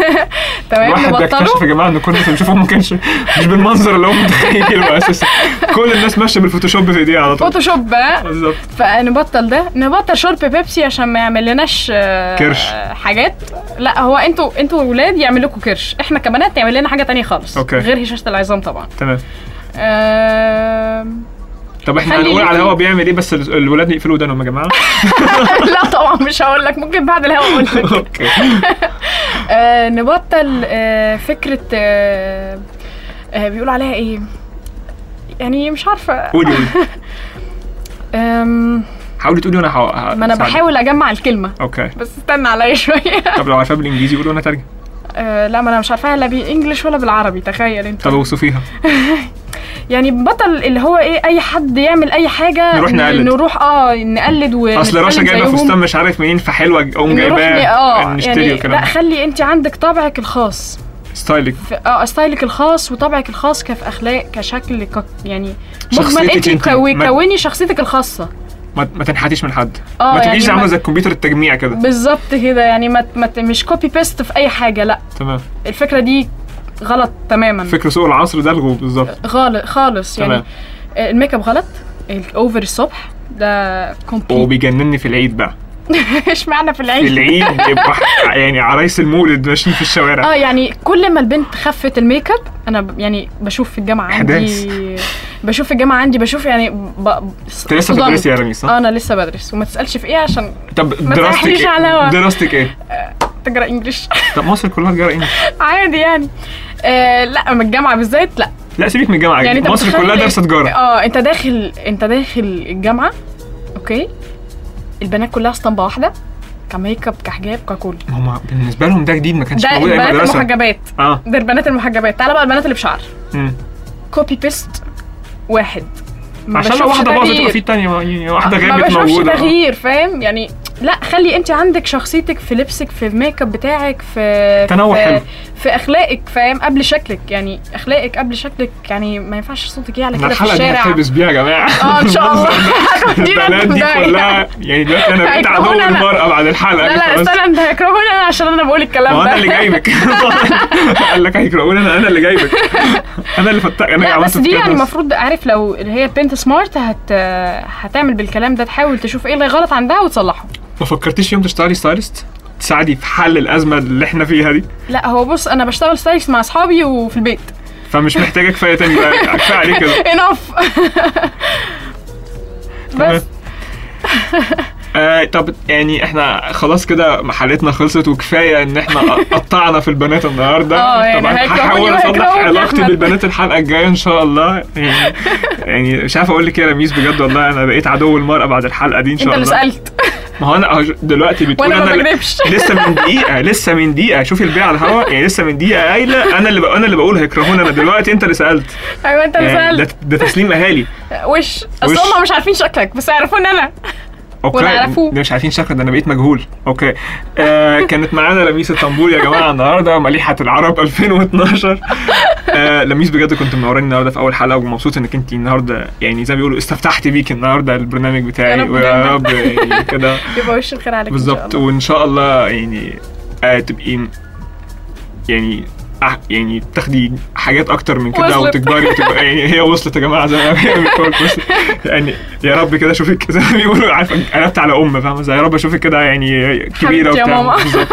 *laughs* تمام الواحد بيكتشف يا جماعة إن كل اللي بنشوفه ما كانش مش بالمنظر اللي هو متخيله أساسا. كل الناس ماشية بالفوتوشوب في إيديها على طول. فوتوشوب بالظبط. فنبطل ده. نبطل شرب بيبسي عشان ما يعمل لناش آه، كرش. آه، حاجات. لا هو أنتوا أنتوا ولاد يعمل لكم كرش. إحنا كبنات يعمل لنا حاجة تانية خالص. okay. غير هشاشة العظام طبعا. تمام. آم، طب إحنا هنقول على الهوا بيعمل إيه بس ال- الولاد يقفلوا ودانهم يا جماعة؟ *laughs* لا طبعا مش هقول لك ممكن بعد الهوا أقول لك. *laughs* أوكي. *laughs* آه، نبطل آه، فكرة آه، بيقولوا عليها إيه؟ يعني مش عارفة. قولي قولي. حاولي تقولي وأنا ما أنا بحاول أجمع الكلمة. okay. بس استنى عليا شوية. طب لو عارفاها بالإنجليزي قولي وأنا ترجم. لا ما أنا مش عارفاها لا بال English ولا بالعربي تخيل أنت. طب أوصفيها. يعني بطل اللي هو إيه أي حد يعمل أي حاجة نروح نقلد. نروح آه نقلد و أصل رشا جايبة فستان مش عارف منين فحلوة اقوم جايباه آه نشتري يعني لا. خلي أنت عندك طبعك الخاص. style ك. آه style ك الخاص وطبعك الخاص كف أخلاق كشكل ك يعني مجمل شخصيتك أنت ما- كوني شخصيتك الخاصة. ما, ما تنحتيش من حد. آه ما تبقيش يعني عاملة زي الكمبيوتر التجميع كده. بالظبط كده يعني ما ما ت- مش copy paste في أي حاجة لا. تمام. الفكرة دي غلط تماما. فكر سوق العصر ده الغو بالظبط. غلط خالص يعني تمام. آه، ال make up غلط ال over الصبح ده complete وبيجنني في العيد بقى. *laughs* اشمعنى في في العيد؟ العيد *laughs* يبقى يعني عرايس المولد ماشيين في الشوارع. آه يعني كل ما البنت خفت ال make up أنا يعني بشوف في الجامعة عندي *laughs* بشوف في الجامعة عندي بشوف يعني ب... أنت لسه بتدرسي يا لميس صح؟ آه أنا لسه بدرس وما تسألش في إيه عشان طب دراستك. إيه؟ دراستك إيه؟ تجارة English طب مصر كلها تجاره English عادي يعني. آه لا من الجامعة بالذات لا لا سيبك من الجامعة يعني مصر كلها؟ دارسه تجارة آه انت داخل انت داخل الجامعة okay البنات كلها اسطمبة واحدة ك make up كحجاب ككل هم بالنسبة لهم ده جديد ما كانش موجود اي البنات مدرسه المحجبات آه ده البنات المحجبات تعالى بقى البنات اللي بشعر. copy paste واحد ما عشان لو بشوفش واحدة باظت. يبقى في يعني واحدة ما غابت بشوفش موجودة آه. تغيير فاهم يعني لا خلي انت عندك شخصيتك في لبسك في ال make up بتاعك في تنوع حلو. في أخلاقك فاهم؟ قبل شكلك يعني أخلاقك قبل شكلك يعني ما ينفعش صوتك يعلى كده في الحلقة دي الشارع. بيها يا جماعة. آه إن شاء الله. *laughs* دي. كلها يعني دلوقتي أنا بقيت عدو. المرأة بعد الحلقة لا لا. استنى أنت هيكرهوني أنا عشان أنا بقول الكلام ده أنا اللي جايبك. *laughs* قال لك هيكرهوني أنا أنا اللي جايبك. أنا اللي فتح أنا لا عملت بس دي يعني. المفروض عارف لو هي بنت smart هت هتعمل بالكلام ده تحاول تشوف إيه اللي غلط عندها وتصلحه. ما فكرتيش يوم تشتغلي stylist تساعدي في حل الأزمة اللي إحنا فيها دي؟ لا هو بص أنا بشتغل stylist مع أصحابي وفي البيت. فمش محتاجة كفاية تاني بقى. *laughs* كفاية عليه كده. enough. *laughs* بس. آه طب يعني إحنا خلاص كده حالتنا خلصت وكفاية إن إحنا *laughs* قطعنا في البنات النهارده. آه، يعني طبعا هحاول اصلح علاقتي. بالبنات الحلقة الجاية إن شاء الله. يعني يعني مش عارف أقول لك إيه يا رميس بجد والله. أنا بقيت عدو المرأة بعد الحلقة دي إن شاء انت الله. اللي سألت. ما هو أنا دلوقتي بتقول أنا *laughs* لسه من دقيقة *laughs* لسه من دقيقة. شوفي البيع على الهوا يعني لسه من دقيقة قايلة. أنا اللي بق- أنا اللي بقول هيكرهوني أنا دلوقتي أنت اللي سألت. أيوه أنت اللي يعني ده, سالت ده تسليم أهالي. وش؟ أصل. هم مش عارفين شكلك بس يعرفوني أنا. okay. ده مش عارفين شكل ده أنا بقيت مجهول. okay. آه *laughs* كانت معانا لميس الطنبولي يا جماعة النهارده مليحة العرب 2012 آه لميس بجد كنت منوراني النهارده في أول حلقة ومبسوط إنك انت النهارده يعني زي ما بيقولوا استفتحت بيك النهارده البرنامج بتاعي. يا رب. رب يعني كده. *laughs* يبقى وش الخير عليك بالظبط. وإن شاء الله يعني آه تبقي يعني أح- يعني تاخدي حاجات أكتر من كده. وتكبري وتبقى يعني هي وصلت يا جماعة زي ما هي. يعني يا رب كده اشوفك زي ما بيقولوا عارفة قلبت على ام فاهمة زي يا رب اشوفك كده يعني كبيرة يا وبتاع ماما. *laughs*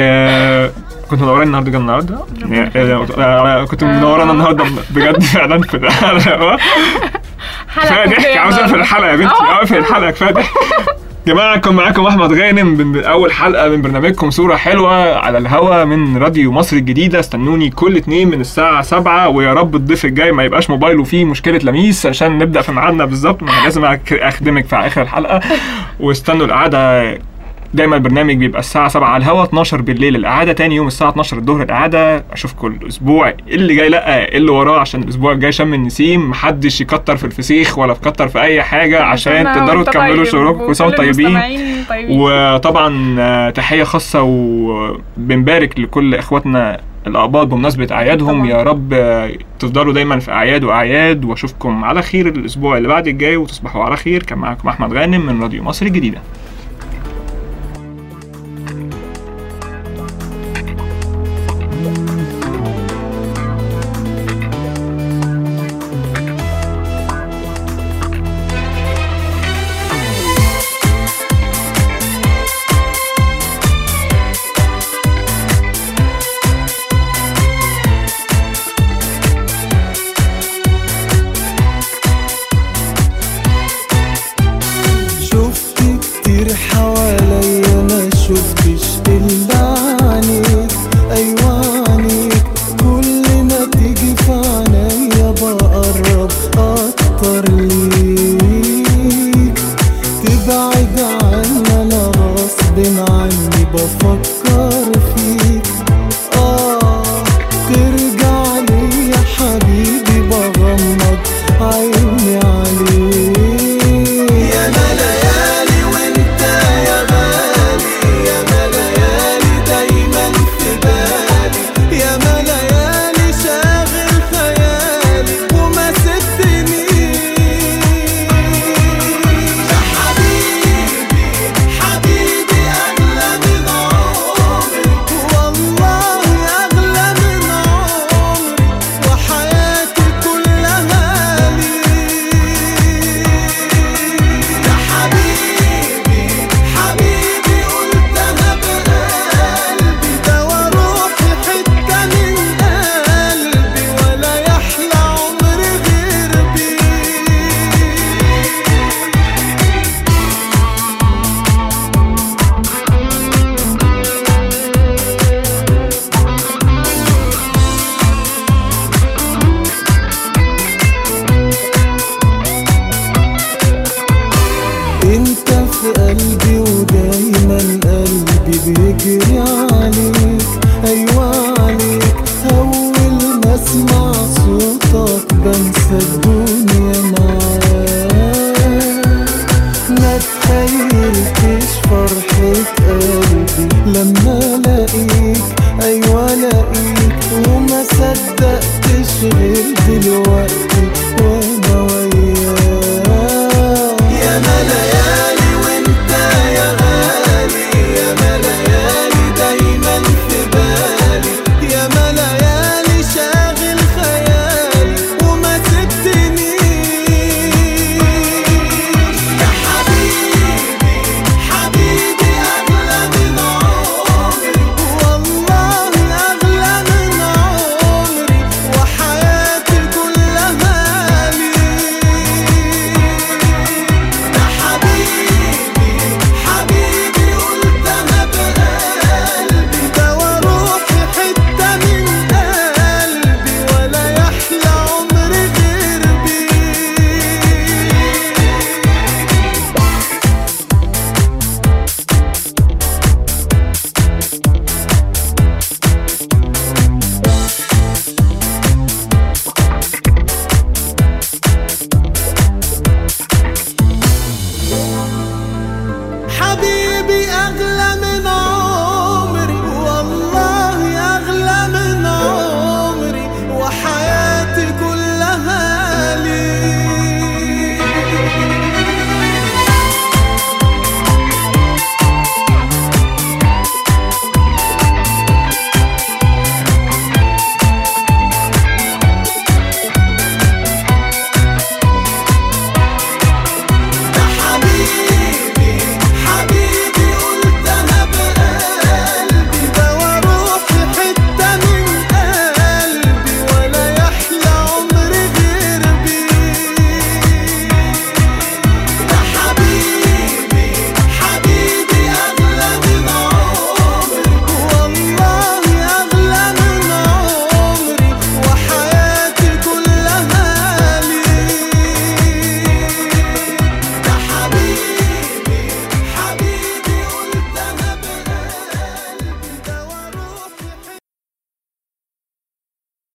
آه كنت منوراني النهارده جدا النهارده يعني آه، كنت منورانا النهارده بجد فعلا في الحلقة *laughs* كفاية ضحك عاوز أقفل النهاردة. الحلقة يا بنتي. أقفل الحلقة كفاية ضحك *laughs* جماعة كان معاكم أحمد غانم من أول حلقة من برنامجكم صورة حلوة على الهوا من راديو مصر الجديدة. استنوني كل اتنين من الساعة سبعة ويا رب الضيف الجاي ما يبقاش موبايله فيه مشكلة لميس عشان نبدأ في ميعادنا بالظبط. لازم أخدمك في آخر الحلقة. واستنوا القعدة. دايما البرنامج بيبقى الساعة 7 على الهوا 12 بالليل القعدة تاني يوم الساعة 12 الظهر القعدة. أشوفكم الأسبوع اللي جاي لأ اللي وراه عشان الأسبوع الجاي شم النسيم محدش يكتر في الفسيخ ولا يكتر في أي حاجة عشان تقدروا تكملوا شغلكم وأنتم طيبين. وطبعا تحية خاصة وبنبارك لكل إخواتنا الأقباط بمناسبة أعيادهم. طبعاً. يا رب تفضلوا دايما في أعياد وأعياد وأشوفكم على خير الأسبوع اللي بعد الجاي وتصبحوا على خير كان معاكم أحمد غانم من راديو مصر الجديدة.